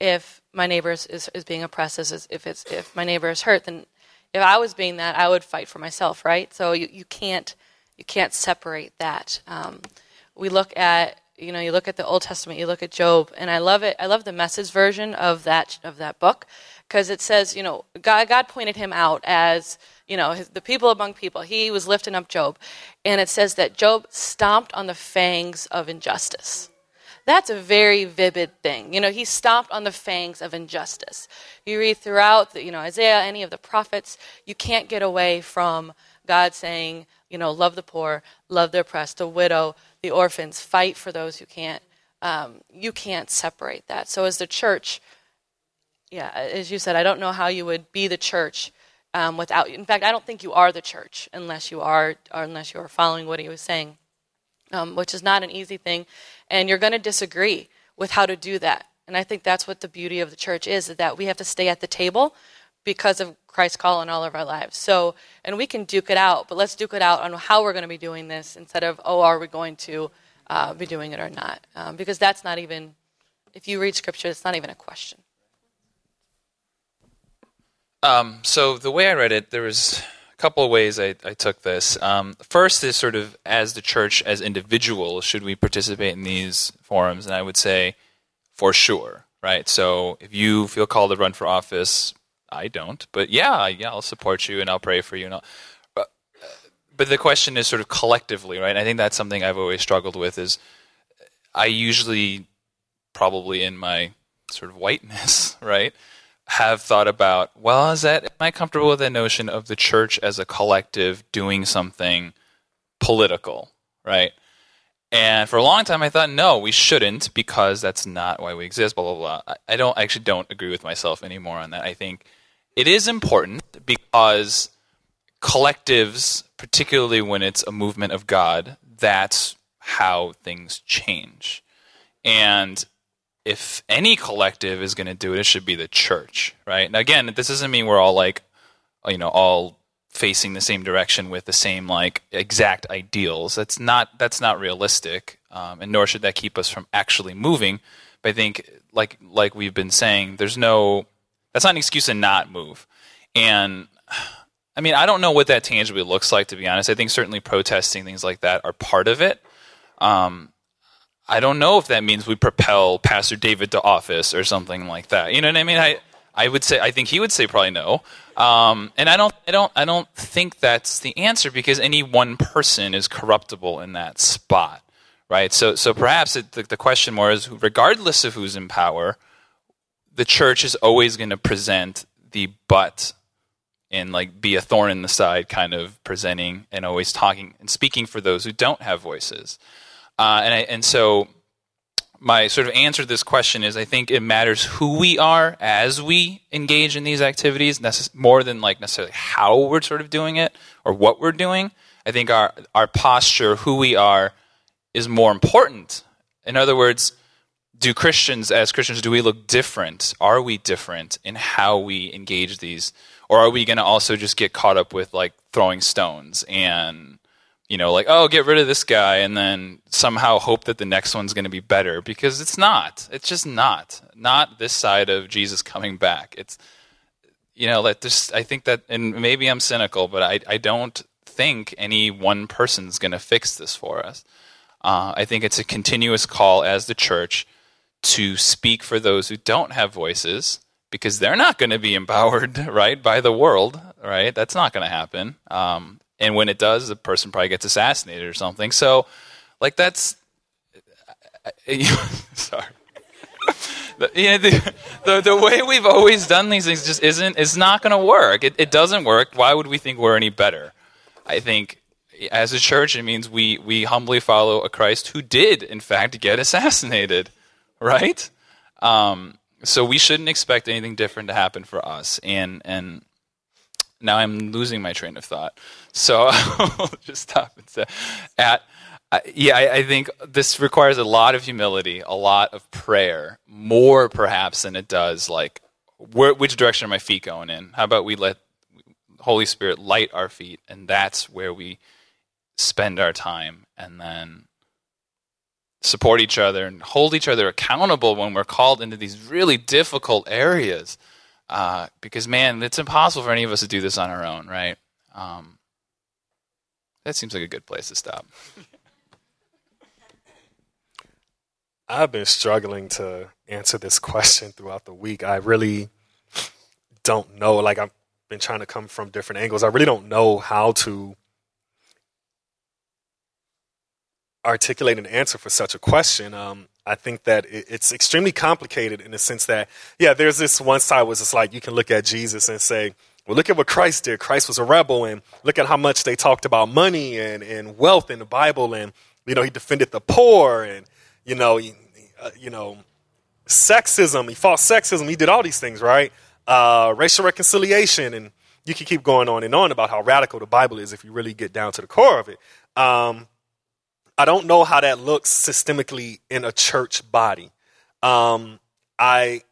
If my neighbor is, is, is being oppressed, if it's if my neighbor is hurt, then if I was being that, I would fight for myself, right? So you, you can't you can't separate that. Um, we look at you know you look at the old testament you look at job and i love it i love the message version of that of that book because it says you know god, god pointed him out as you know his, the people among people. He was lifting up job and it says that job stomped on the fangs of injustice. That's a very vivid thing. You know he stomped on the fangs of injustice. You read throughout the, you know isaiah any of the prophets you can't get away from god saying you know love the poor love the oppressed the widow the orphans, fight for those who can't. Um, you can't separate that. So as the church, yeah, as you said, I don't know how you would be the church um, without. In fact, I don't think you are the church unless you are, unless you are following what he was saying, um, which is not an easy thing, and you're going to disagree with how to do that. And I think that's what the beauty of the church is: is that we have to stay at the table because of Christ's call in all of our lives. So, and we can duke it out, but let's duke it out on how we're going to be doing this instead of, oh, are we going to uh, be doing it or not? Um, because that's not even, if you read scripture, it's not even a question. Um, so the way I read it, there was a couple of ways I, I took this. Um, first is sort of as the church, as individuals, should we participate in these forums? And I would say, for sure, right? So if you feel called to run for office, I don't, but yeah, yeah, I'll support you and I'll pray for you and I'll. But, uh, but the question is sort of collectively, right? I think that's something I've always struggled with. Is I usually, probably in my sort of whiteness, (laughs) right, have thought about, well, is that am I comfortable with the notion of the church as a collective doing something political, right? And for a long time, I thought, no, we shouldn't because that's not why we exist. Blah blah blah. I don't I actually don't agree with myself anymore on that. I think it is important because collectives, particularly when it's a movement of God, that's how things change. And if any collective is going to do it, it should be the church, right? Now, again, this doesn't mean we're all like, you know, all facing the same direction with the same like exact ideals. That's not that's not realistic, um, and nor should that keep us from actually moving. But I think, like like we've been saying, there's no that's not an excuse to not move. And I mean, I don't know what that tangibly looks like, to be honest. I think certainly protesting things like that are part of it. Um, I don't know if that means we propel Pastor David to office or something like that. You know what I mean? I I would say I think he would say probably no. Um, and I don't I don't I don't think that's the answer because any one person is corruptible in that spot, right? So so perhaps it, the, the question more is regardless of who's in power, the church is always going to present the but and like be a thorn in the side kind of presenting and always talking and speaking for those who don't have voices. Uh, and I, and so my sort of answer to this question is I think it matters who we are as we engage in these activities necess- more than like necessarily how we're sort of doing it or what we're doing. I think our our posture, who we are, is more important. In other words, do Christians as Christians do we look different? Are we different in how we engage these? Or are we going to also just get caught up with like throwing stones and you know like oh get rid of this guy and then somehow hope that the next one's going to be better? Because it's not. It's just not. Not this side of jesus coming back. It's you know that just i think that and maybe i'm cynical but i, I don't think any one person's going to fix this for us. Uh, i think it's a continuous call as the church to speak for those who don't have voices because they're not going to be empowered, (laughs) right, by the world, right? That's not going to happen. Um, and when it does, the person probably gets assassinated or something. So, like, that's. (laughs) sorry. (laughs) the, you know, the, the, the, way we've always done these things just isn't it's not going to work. It, it doesn't work. Why would we think we're any better? I think as a church, it means we, we humbly follow a Christ who did, in fact, get assassinated, right? Um, so we shouldn't expect anything different to happen for us. And and now I'm losing my train of thought. So (laughs) I'll just stop and say, at yeah, I, I, think this requires a lot of humility, a lot of prayer, more perhaps than it does like where, which direction are my feet going in? How about we let Holy Spirit light our feet, and that's where we spend our time, and then support each other and hold each other accountable when we're called into these really difficult areas. Uh, because, man, it's impossible for any of us to do this on our own, right? Um, that seems like a good place to stop. (laughs) I've been struggling to answer this question throughout the week. I really don't know. Like, I've been trying to come from different angles. I really don't know how to articulate an answer for such a question. Um, I think that it's extremely complicated in the sense that, yeah, there's this one side was it's like you can look at Jesus and say, well, look at what Christ did. Christ was a rebel, and look at how much they talked about money and, and wealth in the Bible, and you know he defended the poor, and you know, he, uh, you know, sexism. He fought sexism. He did all these things, right? Uh, racial reconciliation, and you can keep going on and on about how radical the Bible is if you really get down to the core of it. Um, I don't know how that looks systemically in a church body. Um, I,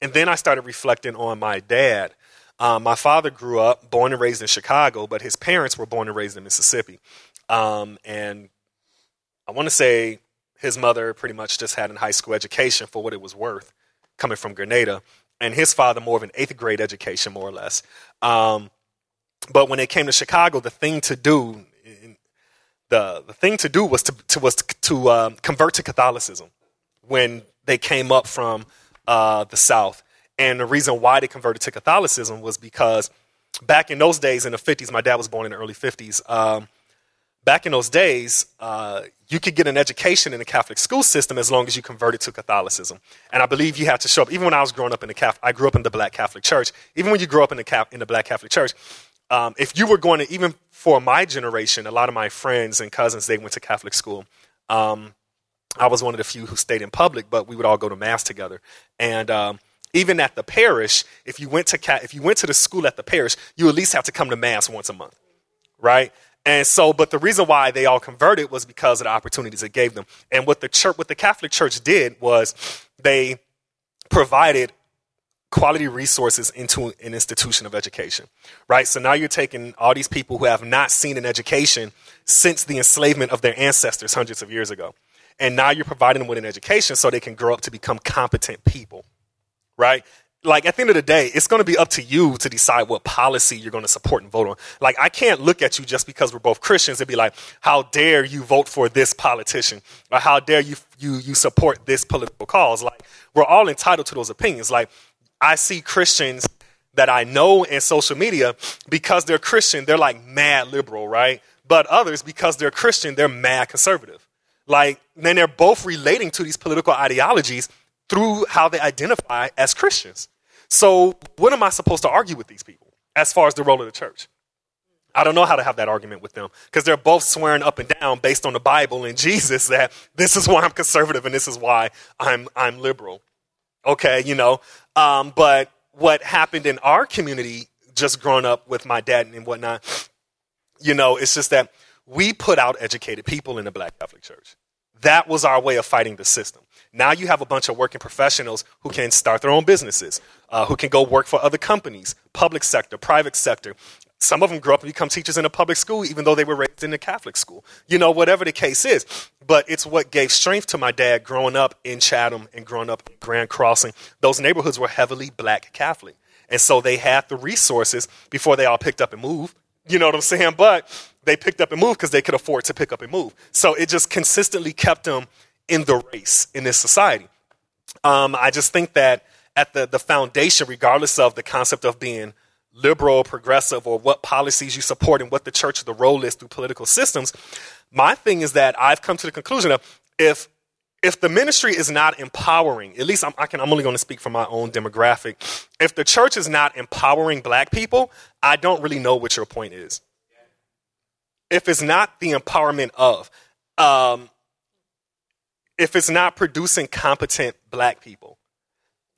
and then I started reflecting on my dad. Um, my father grew up, born and raised in Chicago, but his parents were born and raised in Mississippi. Um, and I want to say his mother pretty much just had a high school education for what it was worth, coming from Grenada, and his father more of an eighth grade education, more or less. Um, but when they came to Chicago, the thing to do, the, the thing to do was to, to was to, um, convert to Catholicism when they came up from uh, the South. And the reason why they converted to Catholicism was because back in those days, in the 50s, my dad was born in the early 50s. Um, back in those days, uh, you could get an education in the Catholic school system as long as you converted to Catholicism. And I believe you had to show up. Even when I was growing up in the Catholic, I grew up in the Black Catholic Church. Even when you grew up in the, Cap, in the Black Catholic Church, um, if you were going to, even for my generation, a lot of my friends and cousins, they went to Catholic school. Um, I was one of the few who stayed in public, but we would all go to mass together. And um, even at the parish, if you went to if you went to the school at the parish, you at least have to come to mass once a month, right? And so, but the reason why they all converted was because of the opportunities it gave them. And what the church, what the Catholic Church did was they provided quality resources into an institution of education, right? So now you're taking all these people who have not seen an education since the enslavement of their ancestors hundreds of years ago. And now you're providing them with an education so they can grow up to become competent people, right? like at the end of the day, it's going to be up to you to decide what policy you're going to support and vote on. Like I can't look at you just because we're both Christians and be like, "How dare you vote for this politician?" or "How dare you you you support this political cause?" Like we're all entitled to those opinions. Like I see Christians that I know in social media because they're Christian, they're like mad liberal, right? But others because they're Christian, they're mad conservative. Like then they're both relating to these political ideologies through how they identify as Christians. So, what am I supposed to argue with these people as far as the role of the church? I don't know how to have that argument with them because they're both swearing up and down based on the Bible and Jesus that this is why I'm conservative and this is why I'm I'm liberal. Okay, you know, um, but what happened in our community, just growing up with my dad and whatnot, you know, it's just that we put out educated people in the Black Catholic Church. That was our way of fighting the system. Now you have a bunch of working professionals who can start their own businesses, uh, who can go work for other companies, public sector, private sector. Some of them grew up and become teachers in a public school, even though they were raised in a Catholic school. You know, whatever the case is. But it's what gave strength to my dad growing up in Chatham and growing up in Grand Crossing. Those neighborhoods were heavily black Catholic. And so they had the resources before they all picked up and moved. You know what I'm saying? But they picked up and moved because they could afford to pick up and move. So it just consistently kept them in the race in this society. Um, I just think that at the, the foundation, regardless of the concept of being liberal, progressive, or what policies you support and what the church, the role is through political systems, my thing is that I've come to the conclusion of if if the ministry is not empowering, at least I'm, I can, I'm only going to speak for my own demographic. If the church is not empowering black people, I don't really know what your point is. If it's not the empowerment of, um, if it's not producing competent black people,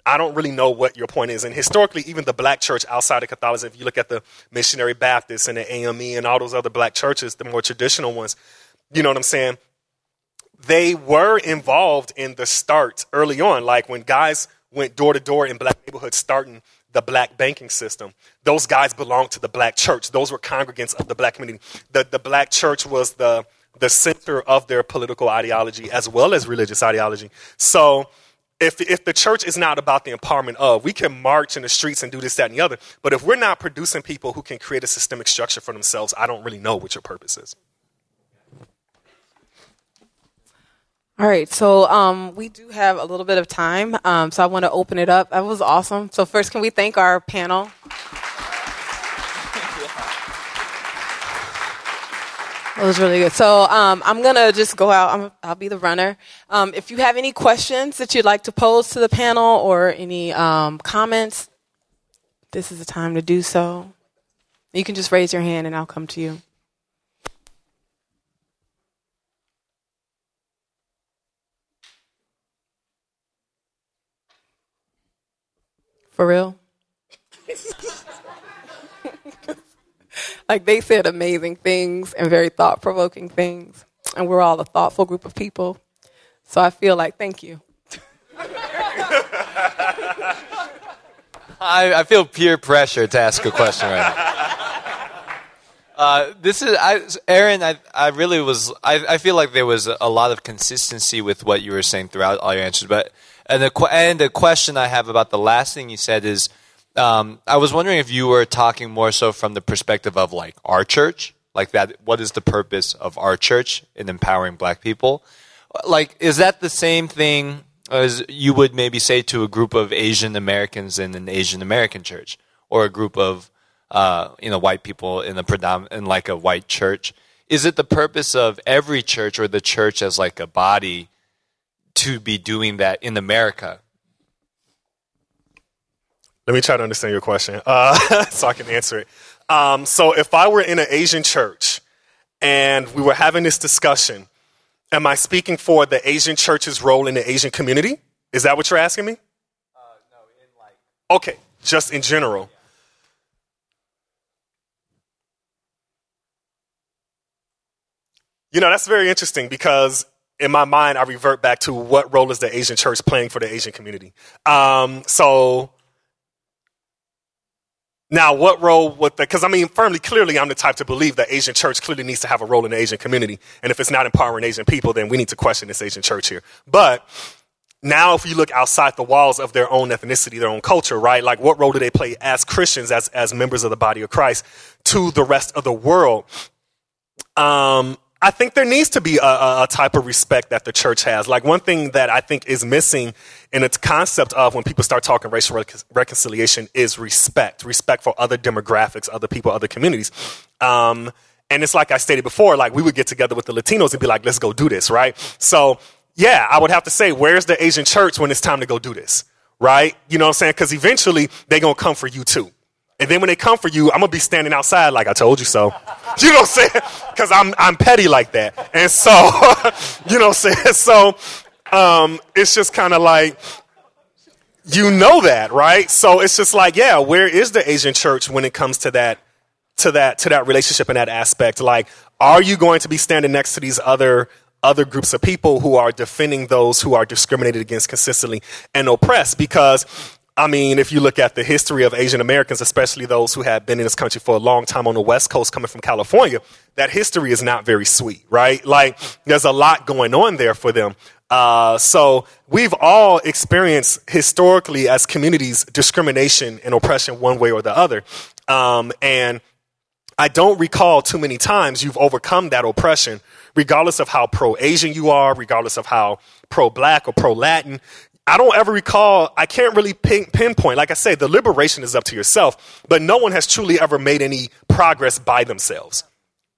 I don't really know what your point is. And historically, even the black church outside of Catholicism, if you look at the Missionary Baptists and the AME and all those other black churches, the more traditional ones, you know what I'm saying? They were involved in the start early on, like when guys went door to door in black neighborhoods starting the black banking system. Those guys belonged to the black church. Those were congregants of the black community. The, the black church was the the center of their political ideology as well as religious ideology. So if, if the church is not about the empowerment of, we can march in the streets and do this, that, and the other. But if we're not producing people who can create a systemic structure for themselves, I don't really know what your purpose is. All right, so um, we do have a little bit of time, um, so I want to open it up. That was awesome. So first, can we thank our panel? It was really good. So um, I'm gonna just go out. i will be the runner. Um, if you have any questions that you'd like to pose to the panel or any um, comments, this is the time to do so. You can just raise your hand and I'll come to you. For real? (laughs) like they said amazing things and very thought provoking things. And we're all a thoughtful group of people. So I feel like thank you. (laughs) I, I, feel peer pressure to ask a question right now. Uh, this is I, Aaron. I, I really was. I, I feel like there was a lot of consistency with what you were saying throughout all your answers. But and the and the question I have about the last thing you said is um, I was wondering if you were talking more so from the perspective of like our church, like that. What is the purpose of our church in empowering Black people? Like, is that the same thing as you would maybe say to a group of Asian Americans in an Asian American church, or a group of uh, you know white people in a predominant in like a white church? Is it the purpose of every church or the church as like a body to be doing that in America? Let me try to understand your question uh, (laughs) so I can answer it. Um, so, if I were in an Asian church and we were having this discussion, am I speaking for the Asian church's role in the Asian community? Is that what you're asking me? Uh, no, in like. Okay, just in general. You know, that's very interesting because in my mind, I revert back to what role is the Asian church playing for the Asian community. Um, so now, what role would the, because I mean, firmly, clearly, I'm the type to believe that Asian church clearly needs to have a role in the Asian community. And if it's not empowering Asian people, then we need to question this Asian church here. But now if you look outside the walls of their own ethnicity, their own culture, right? Like what role do they play as Christians, as, as members of the body of Christ to the rest of the world? Um, I think there needs to be a, a, type of respect that the church has. Like one thing that I think is missing in its concept of when people start talking racial rec- reconciliation is respect, respect for other demographics, other people, other communities. Um, and it's like I stated before, like we would get together with the Latinos and be like, let's go do this, right? So yeah, I would have to say, where's the Asian church when it's time to go do this, right? You know what I'm saying? Because eventually they're going to come for you too. And then when they come for you, I'm gonna be standing outside like I told you so. (laughs) You know what I'm saying? Because I'm I'm petty like that. And so, (laughs) you know what I'm saying? (laughs) So um, it's just kind of like you know that, right? So it's just like, yeah, where is the Asian church when it comes to that to that to that relationship and that aspect? Like, are you going to be standing next to these other other groups of people who are defending those who are discriminated against consistently and oppressed? Because I mean, if you look at the history of Asian Americans, especially those who have been in this country for a long time on the West Coast coming from California, that history is not very sweet, right? Like, there's a lot going on there for them. Uh, so we've all experienced historically as communities discrimination and oppression one way or the other. Um, and I don't recall too many times you've overcome that oppression, regardless of how pro Asian you are, regardless of how pro black or pro Latin. I don't ever recall, I can't really pin, pinpoint. Like I say, the liberation is up to yourself, but no one has truly ever made any progress by themselves.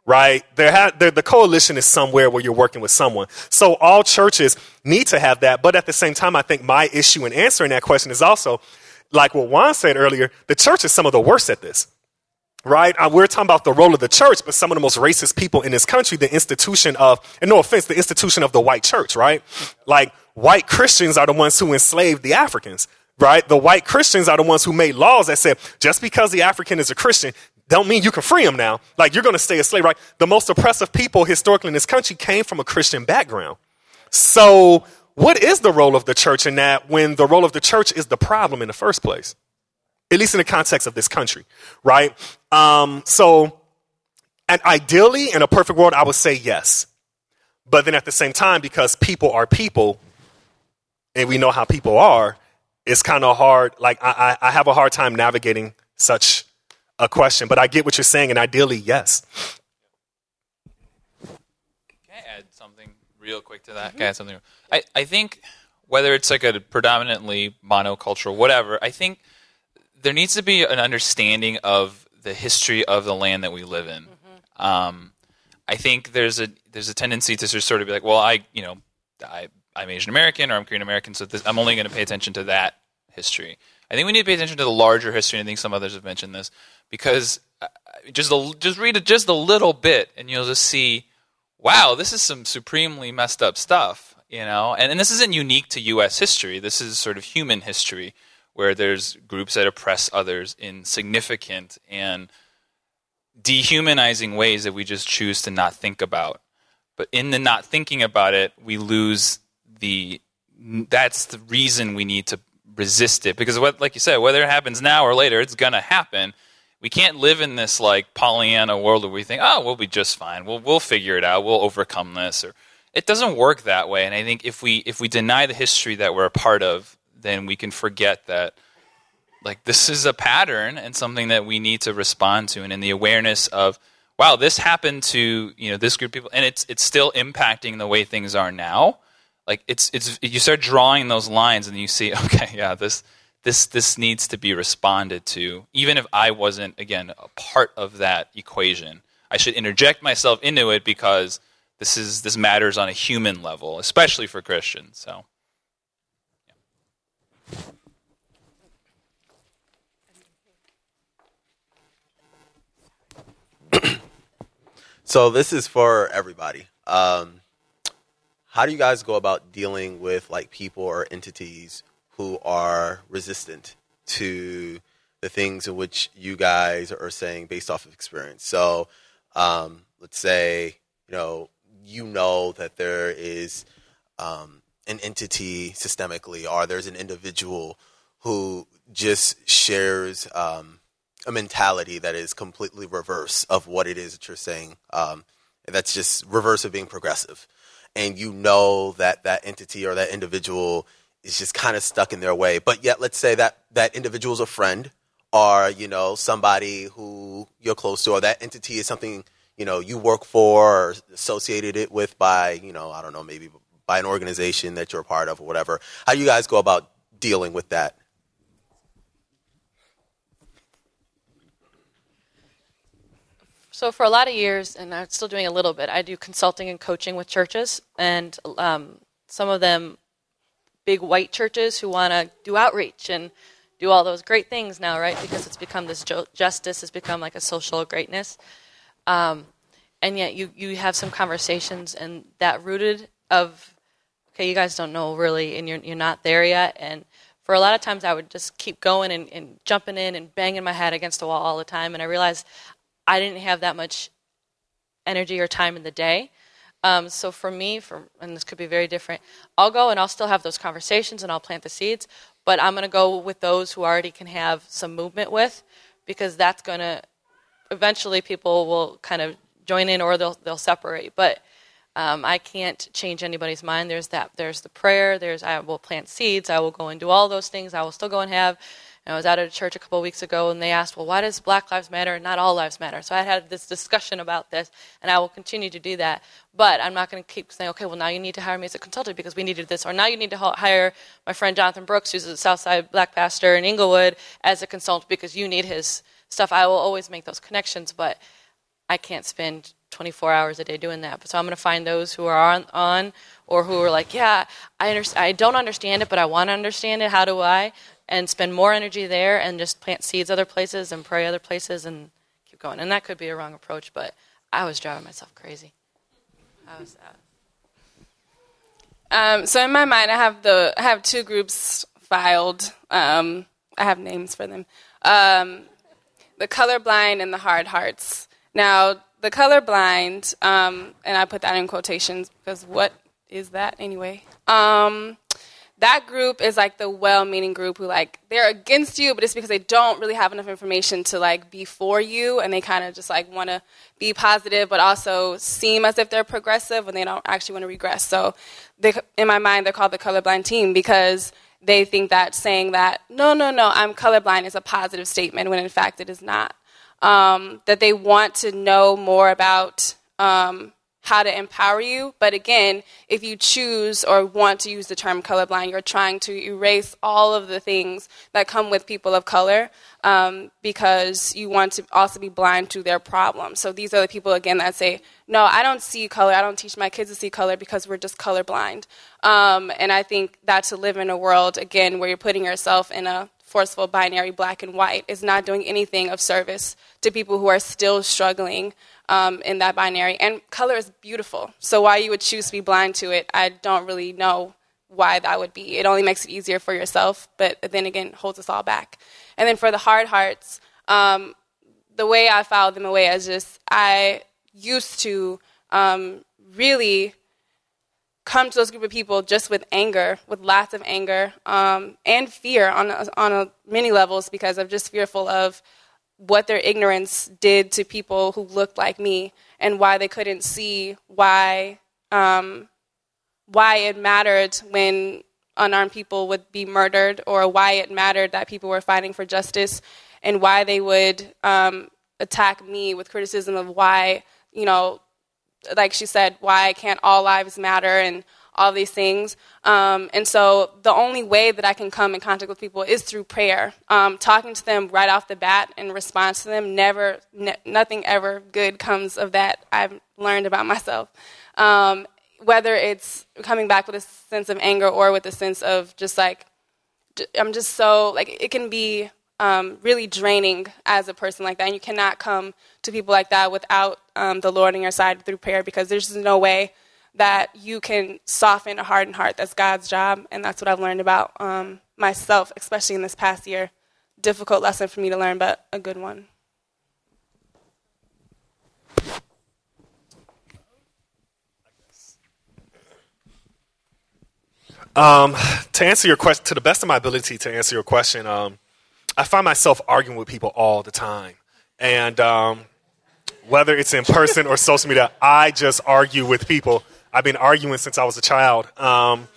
Right? There ha- the coalition is somewhere where you're working with someone. So all churches need to have that. But at the same time, I think my issue in answering that question is also, like what Juan said earlier, the church is some of the worst at this right? Uh, we're talking about the role of the church, but some of the most racist people in this country, the institution of, and no offense, the institution of the white church, right? Like white Christians are the ones who enslaved the Africans, right? The white Christians are the ones who made laws that said just because the African is a Christian don't mean you can free him now. Like you're going to stay a slave, right? The most oppressive people historically in this country came from a Christian background. So what is the role of the church in that when the role of the church is the problem in the first place? At least in the context of this country, right? Um, so, and ideally, in a perfect world, I would say yes. But then at the same time, because people are people, and we know how people are, it's kind of hard. Like I, I have a hard time navigating such a question, but I get what you're saying, and ideally, yes. Can I add something real quick to that? Mm-hmm. Can I add something? I, I think whether it's like a predominantly monocultural, whatever, I think there needs to be an understanding of the history of the land that we live in. Mm-hmm. Um, I think there's a there's a tendency to sort of be like, well, I you know, I I'm Asian American or I'm Korean American, so this, I'm only going to pay attention to that history. I think we need to pay attention to the larger history. And I think some others have mentioned this because uh, just a, just read it just a little bit, and you'll just see, wow, this is some supremely messed up stuff, you know. And, and this isn't unique to U.S. history. This is sort of human history where there's groups that oppress others in significant and dehumanizing ways that we just choose to not think about. But in the not thinking about it, we lose the that's the reason we need to resist it. Because what like you said whether it happens now or later it's going to happen. We can't live in this like pollyanna world where we think oh we'll be just fine. We'll we'll figure it out. We'll overcome this or it doesn't work that way. And i think if we if we deny the history that we're a part of then we can forget that like this is a pattern and something that we need to respond to. And in the awareness of wow this happened to you know this group of people and it's it's still impacting the way things are now like it's it's you start drawing those lines and you see (laughs) okay yeah this this this needs to be responded to even if i wasn't again a part of that equation. I should interject myself into it because this is this matters on a human level especially for christians so (coughs) so this is for everybody. Um, how do you guys go about dealing with like people or entities who are resistant to the things in which you guys are saying based off of experience? So um, let's say you know you know that there is um, an entity systemically, or there's an individual who just shares um, a mentality that is completely reverse of what it is that you're saying. Um, that's just reverse of being progressive. And you know that that entity or that individual is just kind of stuck in their way. But yet, let's say that that individual is a friend, or you know somebody who you're close to, or that entity is something you know you work for or associated it with by you know I don't know maybe by an organization that you're a part of or whatever. How do you guys go about dealing with that? So for a lot of years, and I'm still doing a little bit, I do consulting and coaching with churches, and um, some of them big white churches who want to do outreach and do all those great things now, right? Because it's become this jo- justice has become like a social greatness, um, and yet you you have some conversations and that rooted of okay, you guys don't know really, and you're you're not there yet, and for a lot of times I would just keep going and, and jumping in and banging my head against the wall all the time, and I realized I didn't have that much energy or time in the day. Um, so for me, for and this could be very different, I'll go and I'll still have those conversations and I'll plant the seeds, but I'm going to go with those who already can have some movement with, because that's going to eventually people will kind of join in or they'll they'll separate. But um, I can't change anybody's mind. There's that. There's the prayer. There's I will plant seeds. I will go and do all those things. I will still go and have and I was out at a church a couple of weeks ago, and they asked, "Well, why does Black Lives Matter and not all lives matter?" So I had this discussion about this, and I will continue to do that. But I'm not going to keep saying, "Okay, well, now you need to hire me as a consultant because we needed this," or now you need to hire my friend Jonathan Brooks, who's a Southside Black pastor in Englewood, as a consultant because you need his stuff. I will always make those connections, but I can't spend 24 hours a day doing that. So I'm going to find those who are on, on or who are like, yeah, I, under- I don't understand it, but I want to understand it. How do I? and spend more energy there and just plant seeds other places and pray other places and keep going. And that could be a wrong approach, but I was driving myself crazy. How was that? Um, so in my mind, I have the I have two groups filed. Um, I have names for them: um, the colorblind and the hard hearts. Now, the colorblind, um, and I put that in quotations because what is that anyway? Um, that group is like the well-meaning group who like they're against you but it's because they don't really have enough information to like be for you and they kind of just like want to be positive but also seem as if they're progressive when they don't actually want to regress so they, in my mind they're called the colorblind team because they think that saying that no no no i'm colorblind is a positive statement when in fact it is not um, that they want to know more about um, how to empower you. But again, if you choose or want to use the term colorblind, you're trying to erase all of the things that come with people of color um, because you want to also be blind to their problems. So these are the people, again, that say, no, I don't see color. I don't teach my kids to see color because we're just colorblind. Um, and I think that to live in a world, again, where you're putting yourself in a forceful binary black and white is not doing anything of service to people who are still struggling um, in that binary. And color is beautiful. So why you would choose to be blind to it, I don't really know why that would be. It only makes it easier for yourself, but then again, holds us all back. And then for the hard hearts, um, the way I filed them away is just I used to um, really come to those group of people just with anger, with lots of anger um, and fear on on a, many levels because I'm just fearful of what their ignorance did to people who looked like me and why they couldn't see why um, why it mattered when unarmed people would be murdered or why it mattered that people were fighting for justice and why they would um, attack me with criticism of why you know like she said why can't all lives matter and all these things. Um, and so the only way that I can come in contact with people is through prayer. Um, talking to them right off the bat in response to them, never, ne- nothing ever good comes of that. I've learned about myself. Um, whether it's coming back with a sense of anger or with a sense of just like, I'm just so, like, it can be um, really draining as a person like that. And you cannot come to people like that without um, the Lord on your side through prayer because there's just no way that you can soften a hardened heart. That's God's job, and that's what I've learned about um, myself, especially in this past year. Difficult lesson for me to learn, but a good one. Um, to answer your question, to the best of my ability to answer your question, um, I find myself arguing with people all the time, and um, whether it's in person or social media, I just argue with people I've been arguing since I was a child. Um,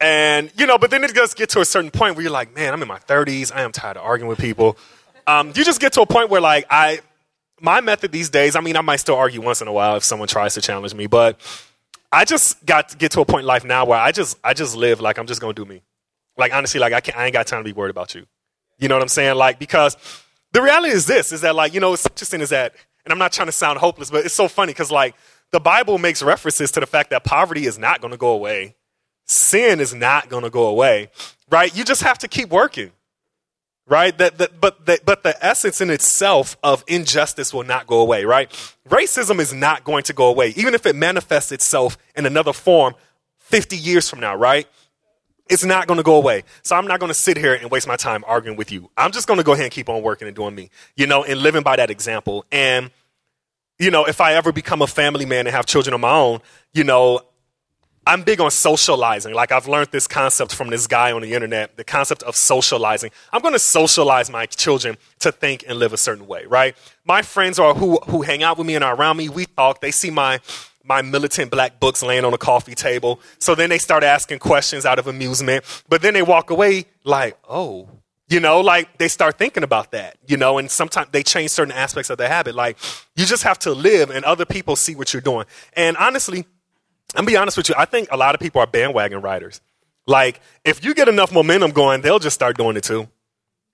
And, you know, but then it does get to a certain point where you're like, man, I'm in my 30s. I am tired of arguing with people. Um, you just get to a point where, like, I, my method these days, I mean, I might still argue once in a while if someone tries to challenge me, but I just got to get to a point in life now where I just, I just live like I'm just going to do me. Like, honestly, like, I, can't, I ain't got time to be worried about you. You know what I'm saying? Like, because the reality is this, is that, like, you know, it's interesting is that, and I'm not trying to sound hopeless, but it's so funny because, like, the Bible makes references to the fact that poverty is not going to go away sin is not going to go away, right? You just have to keep working, right? That, that, but, that, but the essence in itself of injustice will not go away, right? Racism is not going to go away, even if it manifests itself in another form 50 years from now, right? It's not going to go away. So I'm not going to sit here and waste my time arguing with you. I'm just going to go ahead and keep on working and doing me, you know, and living by that example. And, you know, if I ever become a family man and have children of my own, you know, I'm big on socializing. Like I've learned this concept from this guy on the internet, the concept of socializing. I'm going to socialize my children to think and live a certain way, right? My friends are who who hang out with me and are around me. We talk. They see my my militant black books laying on a coffee table. So then they start asking questions out of amusement. But then they walk away like, oh, you know, like they start thinking about that, you know, and sometimes they change certain aspects of their habit. Like you just have to live and other people see what you're doing. And honestly, I'm be honest with you. I think a lot of people are bandwagon riders. Like, if you get enough momentum going, they'll just start doing it too.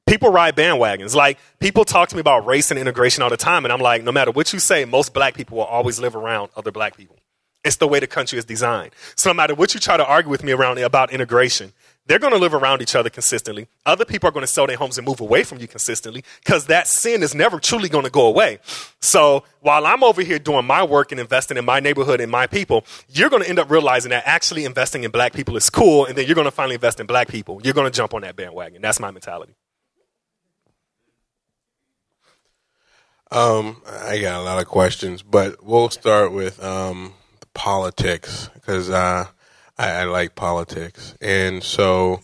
People ride bandwagons. Like, people talk to me about race and integration all the time, and I'm like, no matter what you say, most black people will always live around other black people. It's the way the country is designed. So no matter what you try to argue with me around about integration, they're going to live around each other consistently. Other people are going to sell their homes and move away from you consistently because that sin is never truly going to go away. So while I'm over here doing my work and investing in my neighborhood and my people, you're going to end up realizing that actually investing in black people is cool. And then you're going to finally invest in black people. You're going to jump on that bandwagon. That's my mentality. Um, I got a lot of questions, but we'll start with um, politics because uh, I, I, like politics, and so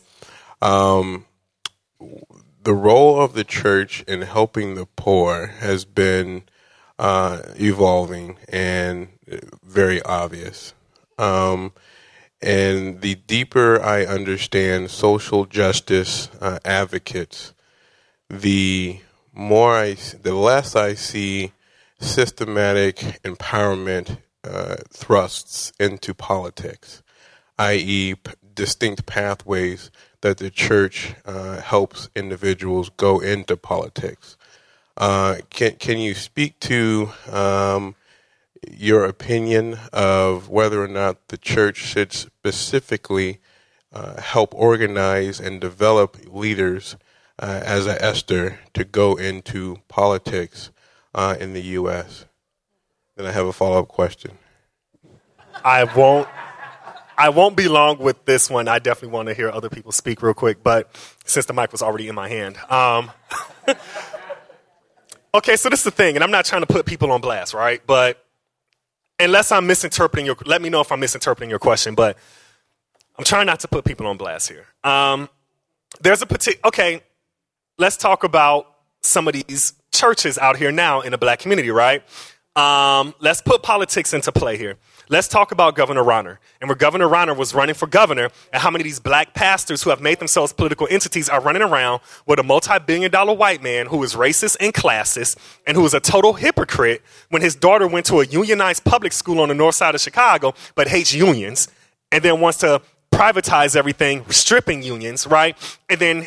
um, the role of the church in helping the poor has been uh, evolving and very obvious. Um, and the deeper I understand social justice uh, advocates, the more I, the less I see systematic empowerment uh, thrusts into politics, i.e., p- distinct pathways that the church uh, helps individuals go into politics. Uh, can can you speak to um, your opinion of whether or not the church should specifically uh, help organize and develop leaders uh, as a Esther to go into politics uh, in the U.S.? Then I have a follow up question. I won't. I won't be long with this one. I definitely want to hear other people speak real quick, but since the mic was already in my hand. Um, (laughs) okay, so this is the thing, and I'm not trying to put people on blast, right? But unless I'm misinterpreting your, let me know if I'm misinterpreting your question. But I'm trying not to put people on blast here. Um, there's a particular. Okay, let's talk about some of these churches out here now in the black community, right? Um, let's put politics into play here. Let's talk about Governor Rauner. And where Governor Rauner was running for governor, and how many of these black pastors who have made themselves political entities are running around with a multi billion dollar white man who is racist and classist and who is a total hypocrite when his daughter went to a unionized public school on the north side of Chicago but hates unions and then wants to privatize everything, stripping unions, right? And then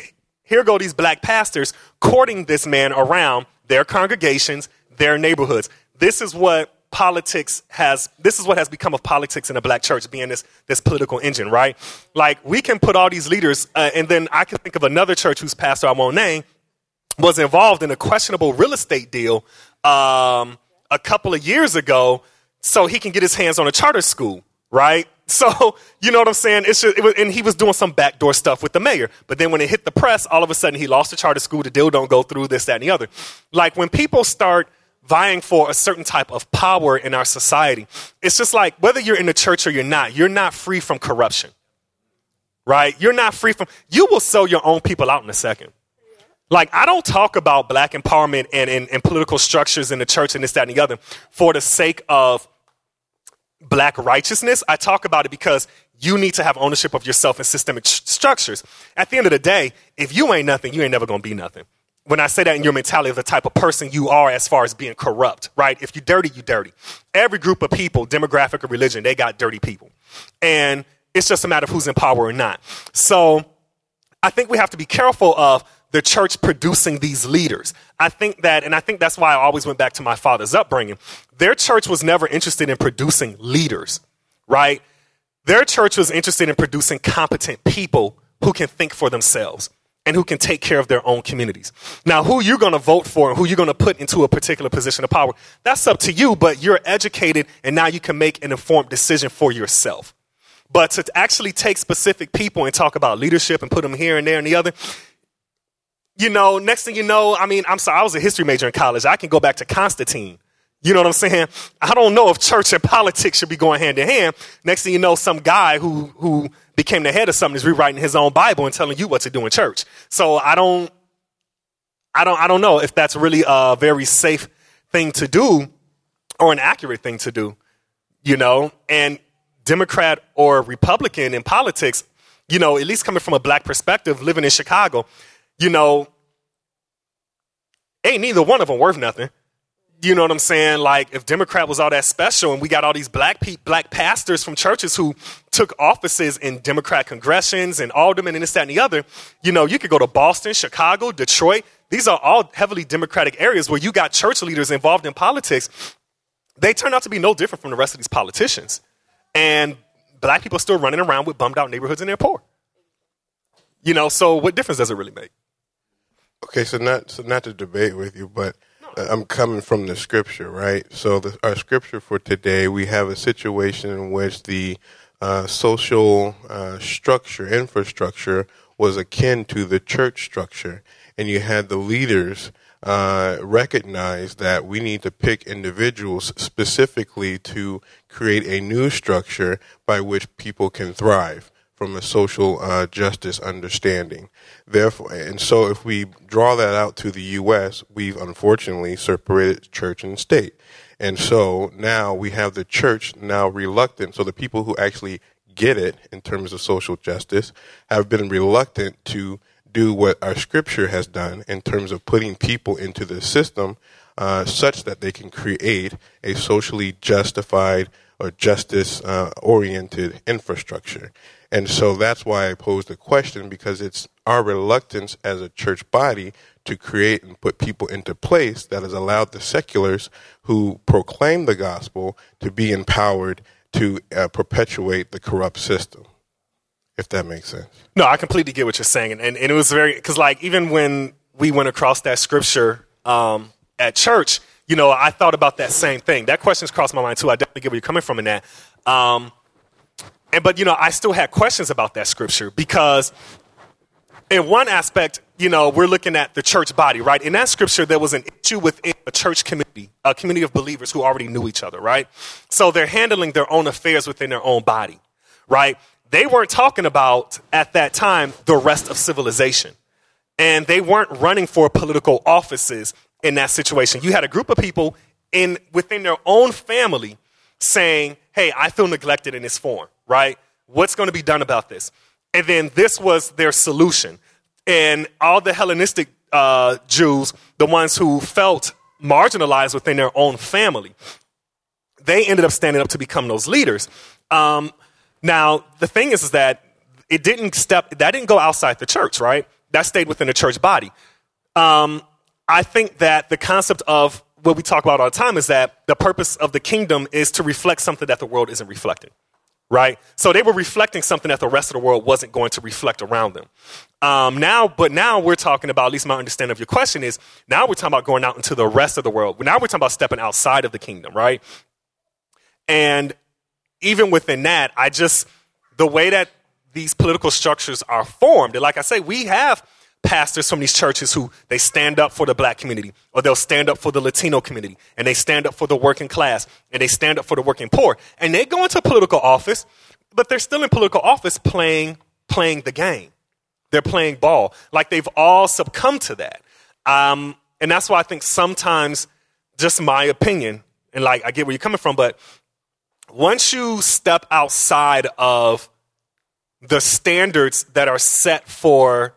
here go these black pastors courting this man around their congregations, their neighborhoods. This is what politics has this is what has become of politics in the black church being this this political engine right like we can put all these leaders uh, and then i can think of another church whose pastor i won't name was involved in a questionable real estate deal um, a couple of years ago so he can get his hands on a charter school right (laughs) so you know what i'm saying it's just, it was, and he was doing some backdoor stuff with the mayor but then when it hit the press all of a sudden he lost the charter school the deal don't go through this that and the other like when people start vying for a certain type of power in our society. It's just like whether you're in the church or you're not, you're not free from corruption. Right? You're not free from, you will sell your own people out in a second. Like, I don't talk about black empowerment and, and, and political structures in the church and this, that, and the other for the sake of black righteousness. I talk about it because You need to have ownership of yourself and systemic sh- structures. At the end of the day, if you ain't nothing, you ain't never gonna be nothing. When I say that in your mentality of the type of person you are as far as being corrupt, right? If you're dirty, you dirty. Every group of people, demographic or religion, they got dirty people. And it's just a matter of who's in power or not. So I think we have to be careful of the church producing these leaders. I think that, and I think that's why I always went back to my father's upbringing. Their church was never interested in producing leaders, right? Their church was interested in producing competent people who can think for themselves and who can take care of their own communities. Now, who you're going to vote for and who you're going to put into a particular position of power, that's up to you, but you're educated and now you can make an informed decision for yourself. But to actually take specific people and talk about leadership and put them here and there and the other, you know, next thing you know, I mean, I'm sorry, I was a history major in college. I can go back to Constantine you know what I'm saying? (laughs) I don't know if church and politics should be going hand in hand. Next thing you know, some guy who who became the head of something is rewriting his own Bible and telling you what to do in church. So I don't I don't I don't know if that's really a very safe thing to do or an accurate thing to do. You know, and Democrat or Republican in politics, you know, at least coming from a black perspective, living in Chicago, you know, ain't neither one of them worth nothing. You know what I'm saying? Like if Democrat was all that special and we got all these black pe- black pastors from churches who took offices in Democrat congressions and aldermen and this, that, and the other, you know, you could go to Boston, Chicago, Detroit. These are all heavily Democratic areas where you got church leaders involved in politics. They turn out to be no different from the rest of these politicians. And black people are still running around with bummed out neighborhoods and they're poor. You know, so what difference does it really make? Okay, so not so not to debate with you, but I'm coming from the scripture, right? So the, our scripture for today, we have a situation in which the uh, social uh, structure, infrastructure, was akin to the church structure, and you had the leaders uh, recognize that we need to pick individuals specifically to create a new structure by which people can thrive from a social uh, justice understanding. Therefore, and so if we draw that out to the U.S., we've unfortunately separated church and state. And so now we have the church now reluctant. So the people who actually get it in terms of social justice have been reluctant to do what our scripture has done in terms of putting people into the system uh, such that they can create a socially justified or justice uh, oriented infrastructure. And so that's why I posed the question because it's our reluctance as a church body to create and put people into place that has allowed the seculars who proclaim the gospel to be empowered to uh, perpetuate the corrupt system. If that makes sense. No, I completely get what you're saying. And, and, and it was very, because like even when we went across that scripture um, at church, you know, I thought about that same thing. That question's crossed my mind too. I definitely get where you're coming from in that. Um, and, but, you know, I still had questions about that scripture because, in one aspect, you know, we're looking at the church body, right? In that scripture, there was an issue within a church community, a community of believers who already knew each other, right? So they're handling their own affairs within their own body, right? They weren't talking about, at that time, the rest of civilization. And they weren't running for political offices in that situation. You had a group of people in, within their own family saying, hey, I feel neglected in this form right? What's going to be done about this? And then this was their solution. And all the Hellenistic uh, Jews, the ones who felt marginalized within their own family, they ended up standing up to become those leaders. Um, now, the thing is, is that it didn't step, that didn't go outside the church, right? That stayed within the church body. Um, I think that the concept of what we talk about all the time is that the purpose of the kingdom is to reflect something that the world isn't reflecting right? So they were reflecting something that the rest of the world wasn't going to reflect around them. Um, now, but now we're talking about, at least my understanding of your question is, now we're talking about going out into the rest of the world. Now we're talking about stepping outside of the kingdom, right? And even within that, I just, the way that these political structures are formed, like I say, we have pastors from these churches who they stand up for the black community or they'll stand up for the Latino community and they stand up for the working class and they stand up for the working poor. And they go into political office, but they're still in political office playing, playing the game. They're playing ball. Like they've all succumbed to that. Um, and that's why I think sometimes, just my opinion, and like I get where you're coming from, but once you step outside of the standards that are set for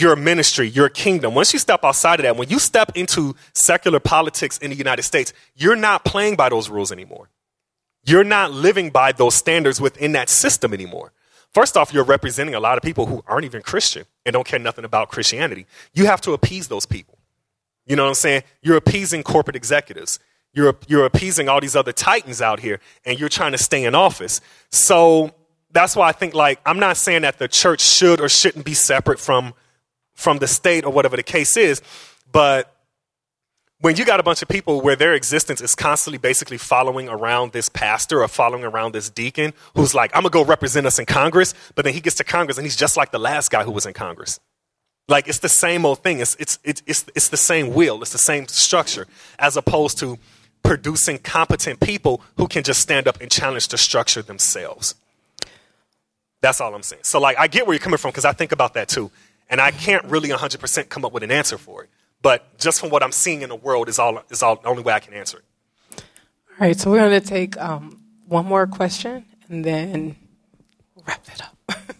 your ministry, your kingdom. Once you step outside of that, when you step into secular politics in the United States, you're not playing by those rules anymore. You're not living by those standards within that system anymore. First off, you're representing a lot of people who aren't even Christian and don't care nothing about Christianity. You have to appease those people. You know what I'm saying? You're appeasing corporate executives. You're, you're appeasing all these other titans out here, and you're trying to stay in office. So that's why I think, like, I'm not saying that the church should or shouldn't be separate from from the state or whatever the case is. But when you got a bunch of people where their existence is constantly basically following around this pastor or following around this deacon who's like, I'm gonna go represent us in Congress, but then he gets to Congress and he's just like the last guy who was in Congress. Like it's the same old thing. It's it's it's it's, it's the same wheel. It's the same structure, as opposed to producing competent people who can just stand up and challenge the structure themselves. That's all I'm saying. So like I get where you're coming from because I think about that too. And I can't really 100% come up with an answer for it. But just from what I'm seeing in the world is all is all the only way I can answer it. All right, so we're going to take um, one more question and then wrap it up. (laughs)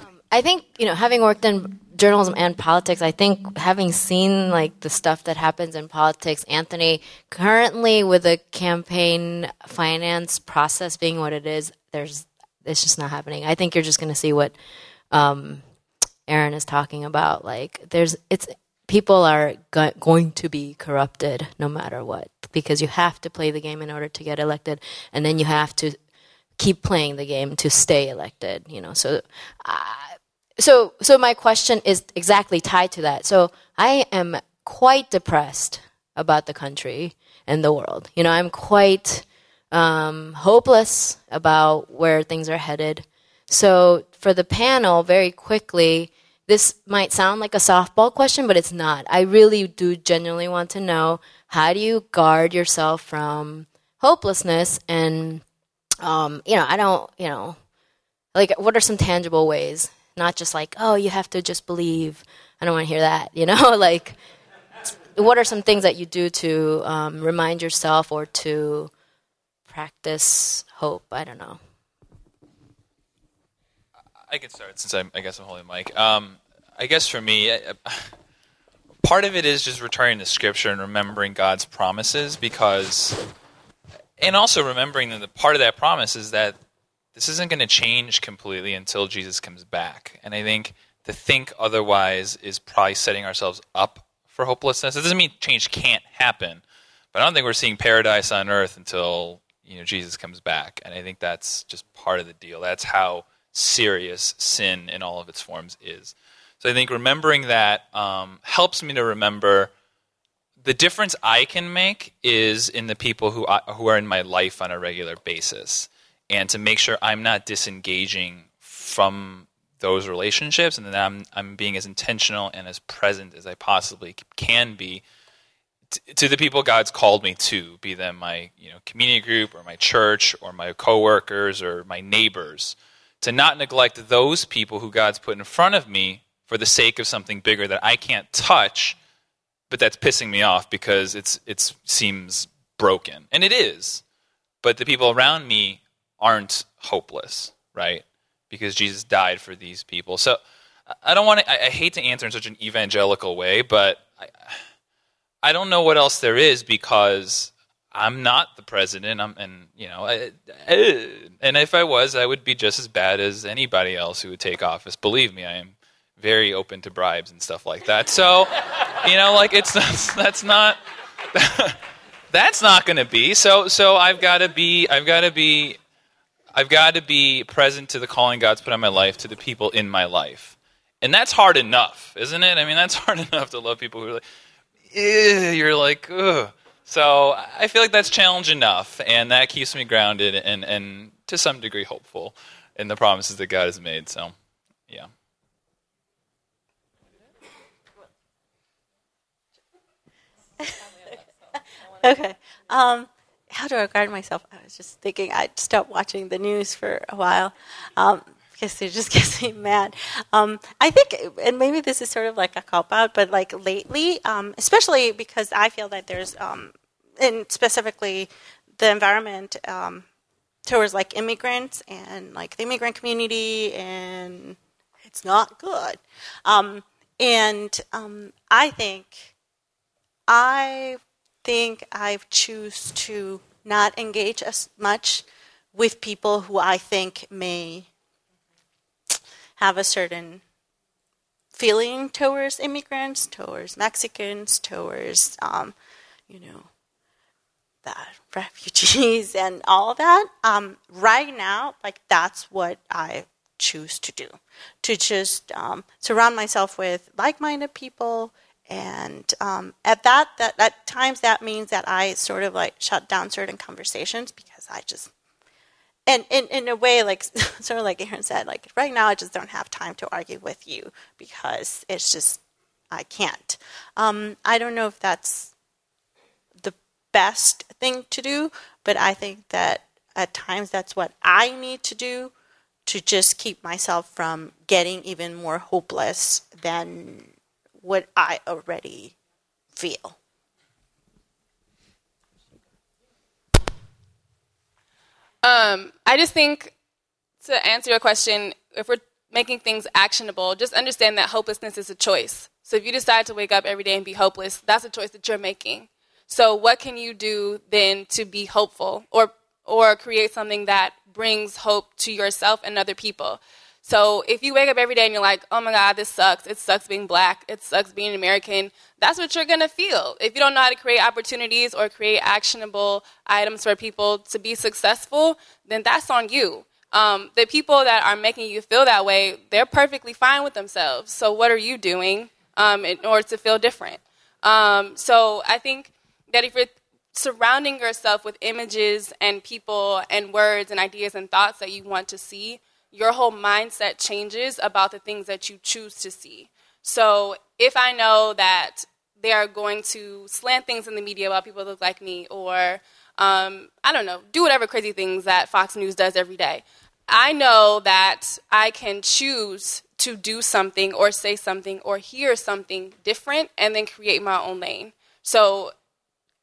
um, I think you know, having worked in journalism and politics, I think having seen like the stuff that happens in politics, Anthony, currently with the campaign finance process being what it is, there's it's just not happening. I think you're just going to see what um, Aaron is talking about. Like, there's it's people are go- going to be corrupted no matter what because you have to play the game in order to get elected, and then you have to keep playing the game to stay elected. You know, so. Uh, so, so my question is exactly tied to that. So, I am quite depressed about the country and the world. You know, I'm quite um, hopeless about where things are headed. So, for the panel, very quickly, this might sound like a softball question, but it's not. I really do genuinely want to know how do you guard yourself from hopelessness and, um, you know, I don't, you know, like what are some tangible ways? Not just like, oh, you have to just believe. I don't want to hear that, you know, (laughs) like what are some things that you do to um, remind yourself or to practice hope? I don't know. I can start since I'm, I guess I'm holding the mic. Um, I guess for me, (sighs) part of it is just returning to Scripture and remembering God's promises because, and also remembering that the part of that promise is that this isn't going to change completely until Jesus comes back. And I think to think otherwise is probably setting ourselves up for hopelessness. It doesn't mean change can't happen, but I don't think we're seeing paradise on earth until you know Jesus comes back. And I think that's just part of the deal. That's how serious sin in all of its forms is. So I think remembering that um, helps me to remember the difference I can make is in the people who I, who are in my life on a regular basis, and to make sure I'm not disengaging from those relationships, and that I'm I'm being as intentional and as present as I possibly can be to the people God's called me to, be them my you know community group or my church or my coworkers or my neighbors to not neglect those people who God's put in front of me for the sake of something bigger that I can't touch, but that's pissing me off because it's it seems broken. And it is. But the people around me aren't hopeless, right? Because Jesus died for these people. So I don't want to I, I hate to answer in such an evangelical way, but I I don't know what else there is because I'm not the president. I'm, and you know, I, I, and if I was, I would be just as bad as anybody else who would take office. Believe me, I am very open to bribes and stuff like that. So, you know, like it's (laughs) that's not (laughs) that's not going to be. So, so I've got to be. I've got to be. I've got to be present to the calling God's put on my life, to the people in my life, and that's hard enough, isn't it? I mean, that's (laughs) hard enough to love people who are like, you're like, ugh so I feel like that's challenge enough, and that keeps me grounded and, and to some degree hopeful in the promises that God has made. So, yeah. (laughs) okay. Um, how do I guard myself? I was just thinking I'd stop watching the news for a while. Um, because it just (laughs) gets me mad. Um, I think, and maybe this is sort of like a cop out, but like lately, um, especially because I feel that there's um, and specifically the environment um, towards like immigrants and like the immigrant community, and it's not good. Um, and um, I think, I think I've choose to not engage as much with people who I think may have a certain feeling towards immigrants, towards Mexicans, towards um, you know the refugees (laughs) and all that. Um, right now, like that's what I choose to do, to just um, surround myself with like-minded people. And um, at that, that at times that means that I sort of like shut down certain conversations because I just and in, in a way, like (laughs) sort of like Aaron said, like right now I just don't have time to argue with you because it's just I can't. Um, I don't know if that's best thing to do, but I think that at times that's what I need to do to just keep myself from getting even more hopeless than what I already feel. Um, I just think to answer your question, if we're making things actionable, just understand that hopelessness is a choice. So if you decide to wake up every day and be hopeless, that's a choice that you're making. So what can you do then to be hopeful or or create something that brings hope to yourself and other people? So if you wake up every day and you're like, oh my God, this sucks. It sucks being black. It sucks being American. That's what you're going to feel. If you don't know how to create opportunities or create actionable items for people to be successful, then that's on you. Um, the people that are making you feel that way, they're perfectly fine with themselves. So what are you doing um, in order to feel different? Um, so I think that if you're surrounding yourself with images and people and words and ideas and thoughts that you want to see, your whole mindset changes about the things that you choose to see. So if I know that they are going to slant things in the media about people that look like me, or um, I don't know, do whatever crazy things that Fox News does every day, I know that I can choose to do something or say something or hear something different and then create my own lane. So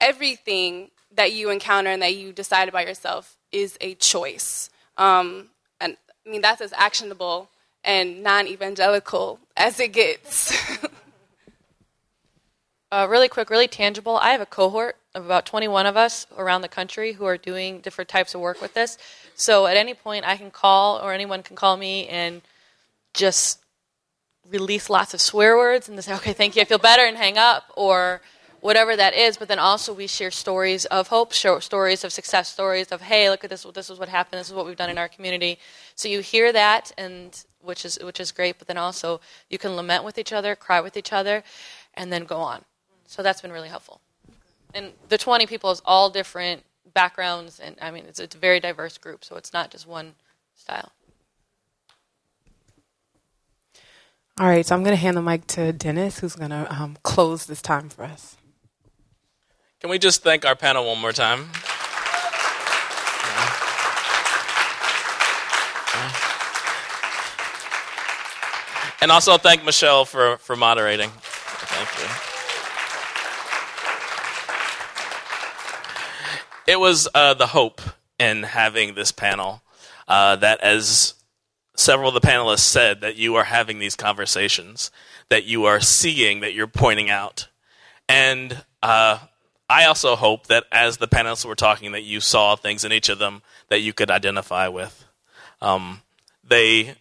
everything that you encounter and that you decide about yourself is a choice. Um, I mean, that's as actionable and non evangelical as it gets. (laughs) uh, really quick, really tangible. I have a cohort of about 21 of us around the country who are doing different types of work with this. So at any point, I can call, or anyone can call me and just release lots of swear words and say, okay, thank you, I feel better, and hang up. Or whatever that is. But then also we share stories of hope, stories of success, stories of hey, look at this, this is what happened, this is what we've done in our community. So you hear that, and which is which is great. But then also you can lament with each other, cry with each other, and then go on. So that's been really helpful. And the 20 people is all different backgrounds, and I mean it's, it's a very diverse group, so it's not just one style. All right, so I'm going to hand the mic to Dennis, who's going to um, close this time for us. Can we just thank our panel one more time? And also thank Michelle for, for moderating. Thank you. It was uh, the hope in having this panel uh, that, as several of the panelists said, that you are having these conversations, that you are seeing, that you're pointing out. And uh, I also hope that as the panelists were talking, that you saw things in each of them that you could identify with. Um, they,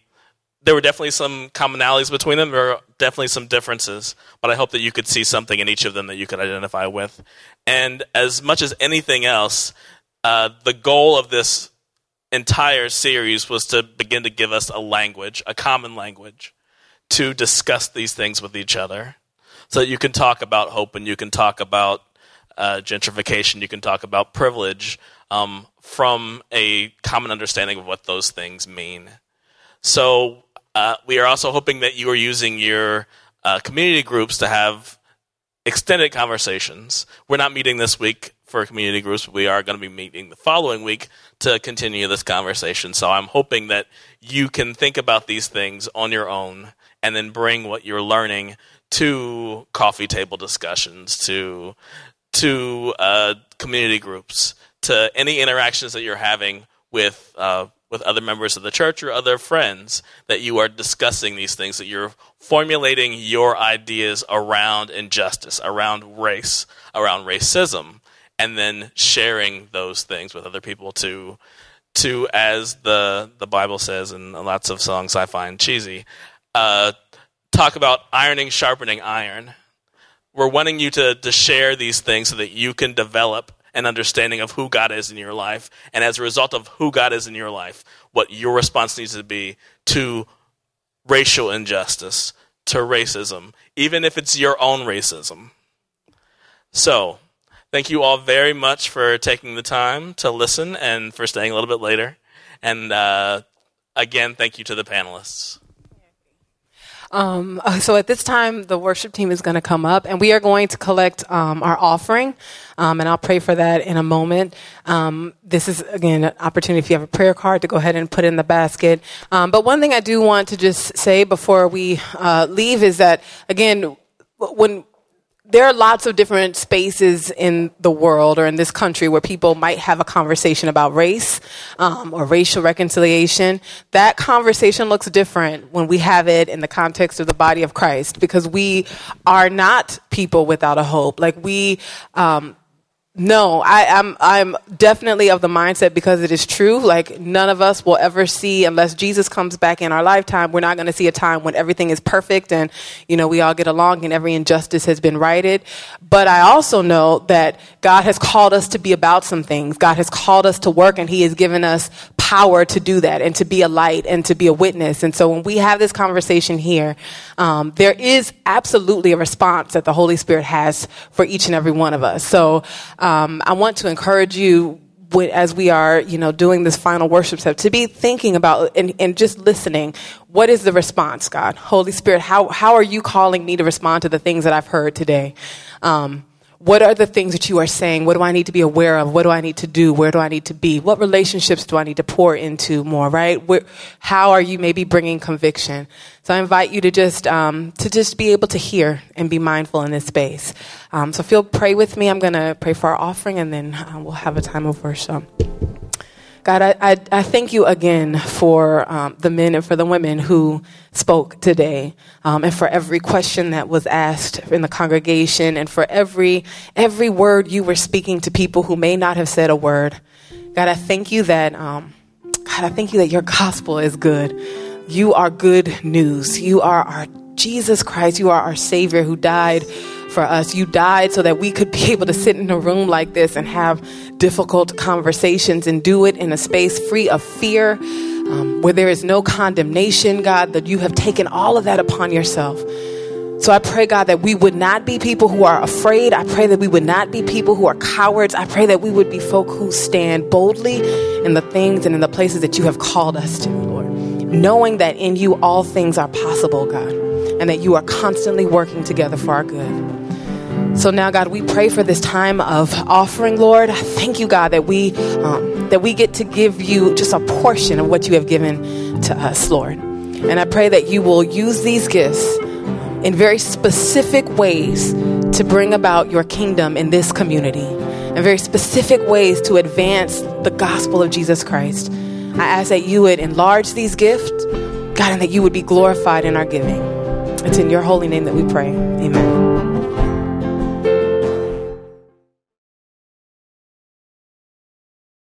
there were definitely some commonalities between them. There were definitely some differences, but I hope that you could see something in each of them that you could identify with. And as much as anything else, uh, the goal of this entire series was to begin to give us a language, a common language, to discuss these things with each other, so that you can talk about hope and you can talk about uh, gentrification, you can talk about privilege um, from a common understanding of what those things mean. So uh, we are also hoping that you are using your uh, community groups to have extended conversations. We're not meeting this week for community groups, we are going to be meeting the following week to continue this conversation. So I'm hoping that you can think about these things on your own and then bring what you're learning to coffee table discussions, to to uh, community groups, to any interactions that you're having with uh, with other members of the church or other friends that you are discussing these things, that you're formulating your ideas around injustice, around race, around racism, and then sharing those things with other people to to as the the Bible says in lots of songs I find cheesy, uh, talk about ironing, sharpening iron. We're wanting you to, to share these things so that you can develop an understanding of who God is in your life. And as a result of who God is in your life, what your response needs to be to racial injustice, to racism, even if it's your own racism. So, thank you all very much for taking the time to listen and for staying a little bit later. And uh, again, thank you to the panelists. Um, (laughs) so at this time, the worship team is going to come up, and we are going to collect um, our offering. Um, and I'll pray for that in a moment. Um, this is again an opportunity if you have a prayer card to go ahead and put in the basket. Um, but one thing I do want to just say before we uh, leave is that again, when there are lots of different spaces in the world or in this country where people might have a conversation about race um, or racial reconciliation. That conversation looks different when we have it in the context of the body of Christ because we are not people without a hope. Like we, um, no, I, am I'm, I'm definitely of the mindset because it is true. Like none of us will ever see unless Jesus comes back in our lifetime. We're not going to see a time when everything is perfect and you know we all get along and every injustice has been righted. But I also know that God has called us to be about some things. God has called us to work and He has given us power to do that and to be a light and to be a witness. And so when we have this conversation here, um, there is absolutely a response that the Holy Spirit has for each and every one of us. So um, I want to encourage you as we are, you know, doing this final worship step, to be thinking about and, and, just listening. What is the response, God? Holy Spirit, how, how are you calling me to respond to the things that I've heard today? Um, what are the things that you are saying? What do I need to be aware of? What do I need to do? Where do I need to be? What relationships do I need to pour into more? Right? Where, how are you maybe bringing conviction? So I invite you to just um, to just be able to hear and be mindful in this space. Um, so feel pray with me. I'm going to pray for our offering, and then uh, we'll have a time of worship. God, I, I, I, thank you again for um, the men and for the women who spoke today, um, and for every question that was asked in the congregation, and for every every word you were speaking to people who may not have said a word. God, I thank you that um, God, I thank you that your gospel is good. You are good news. You are our Jesus Christ. You are our Savior who died for us. You died so that we could be (laughs) able to sit in a room like this and have difficult conversations and do it in a space free of fear, um, where there is no condemnation, God, that you have taken all of that upon yourself. So I pray, God, that we would not be people who are afraid. I pray that we would not be people who are cowards. I pray that we would be folk who stand boldly in the things and in the places that you have called us to, Lord. Knowing that in you all things are possible, God, and that you are constantly working together for our good. So now, God, we pray for this time of offering, Lord. Thank you, God, that we um, that we get to give you just a portion of what you have given to us, Lord. And I pray that you will use these gifts in very specific ways to bring about your kingdom in this community, in very specific ways to advance the gospel of Jesus Christ. I ask that you would enlarge these gifts, God, and that you would be glorified in our giving. It's in your holy name that we pray. Amen.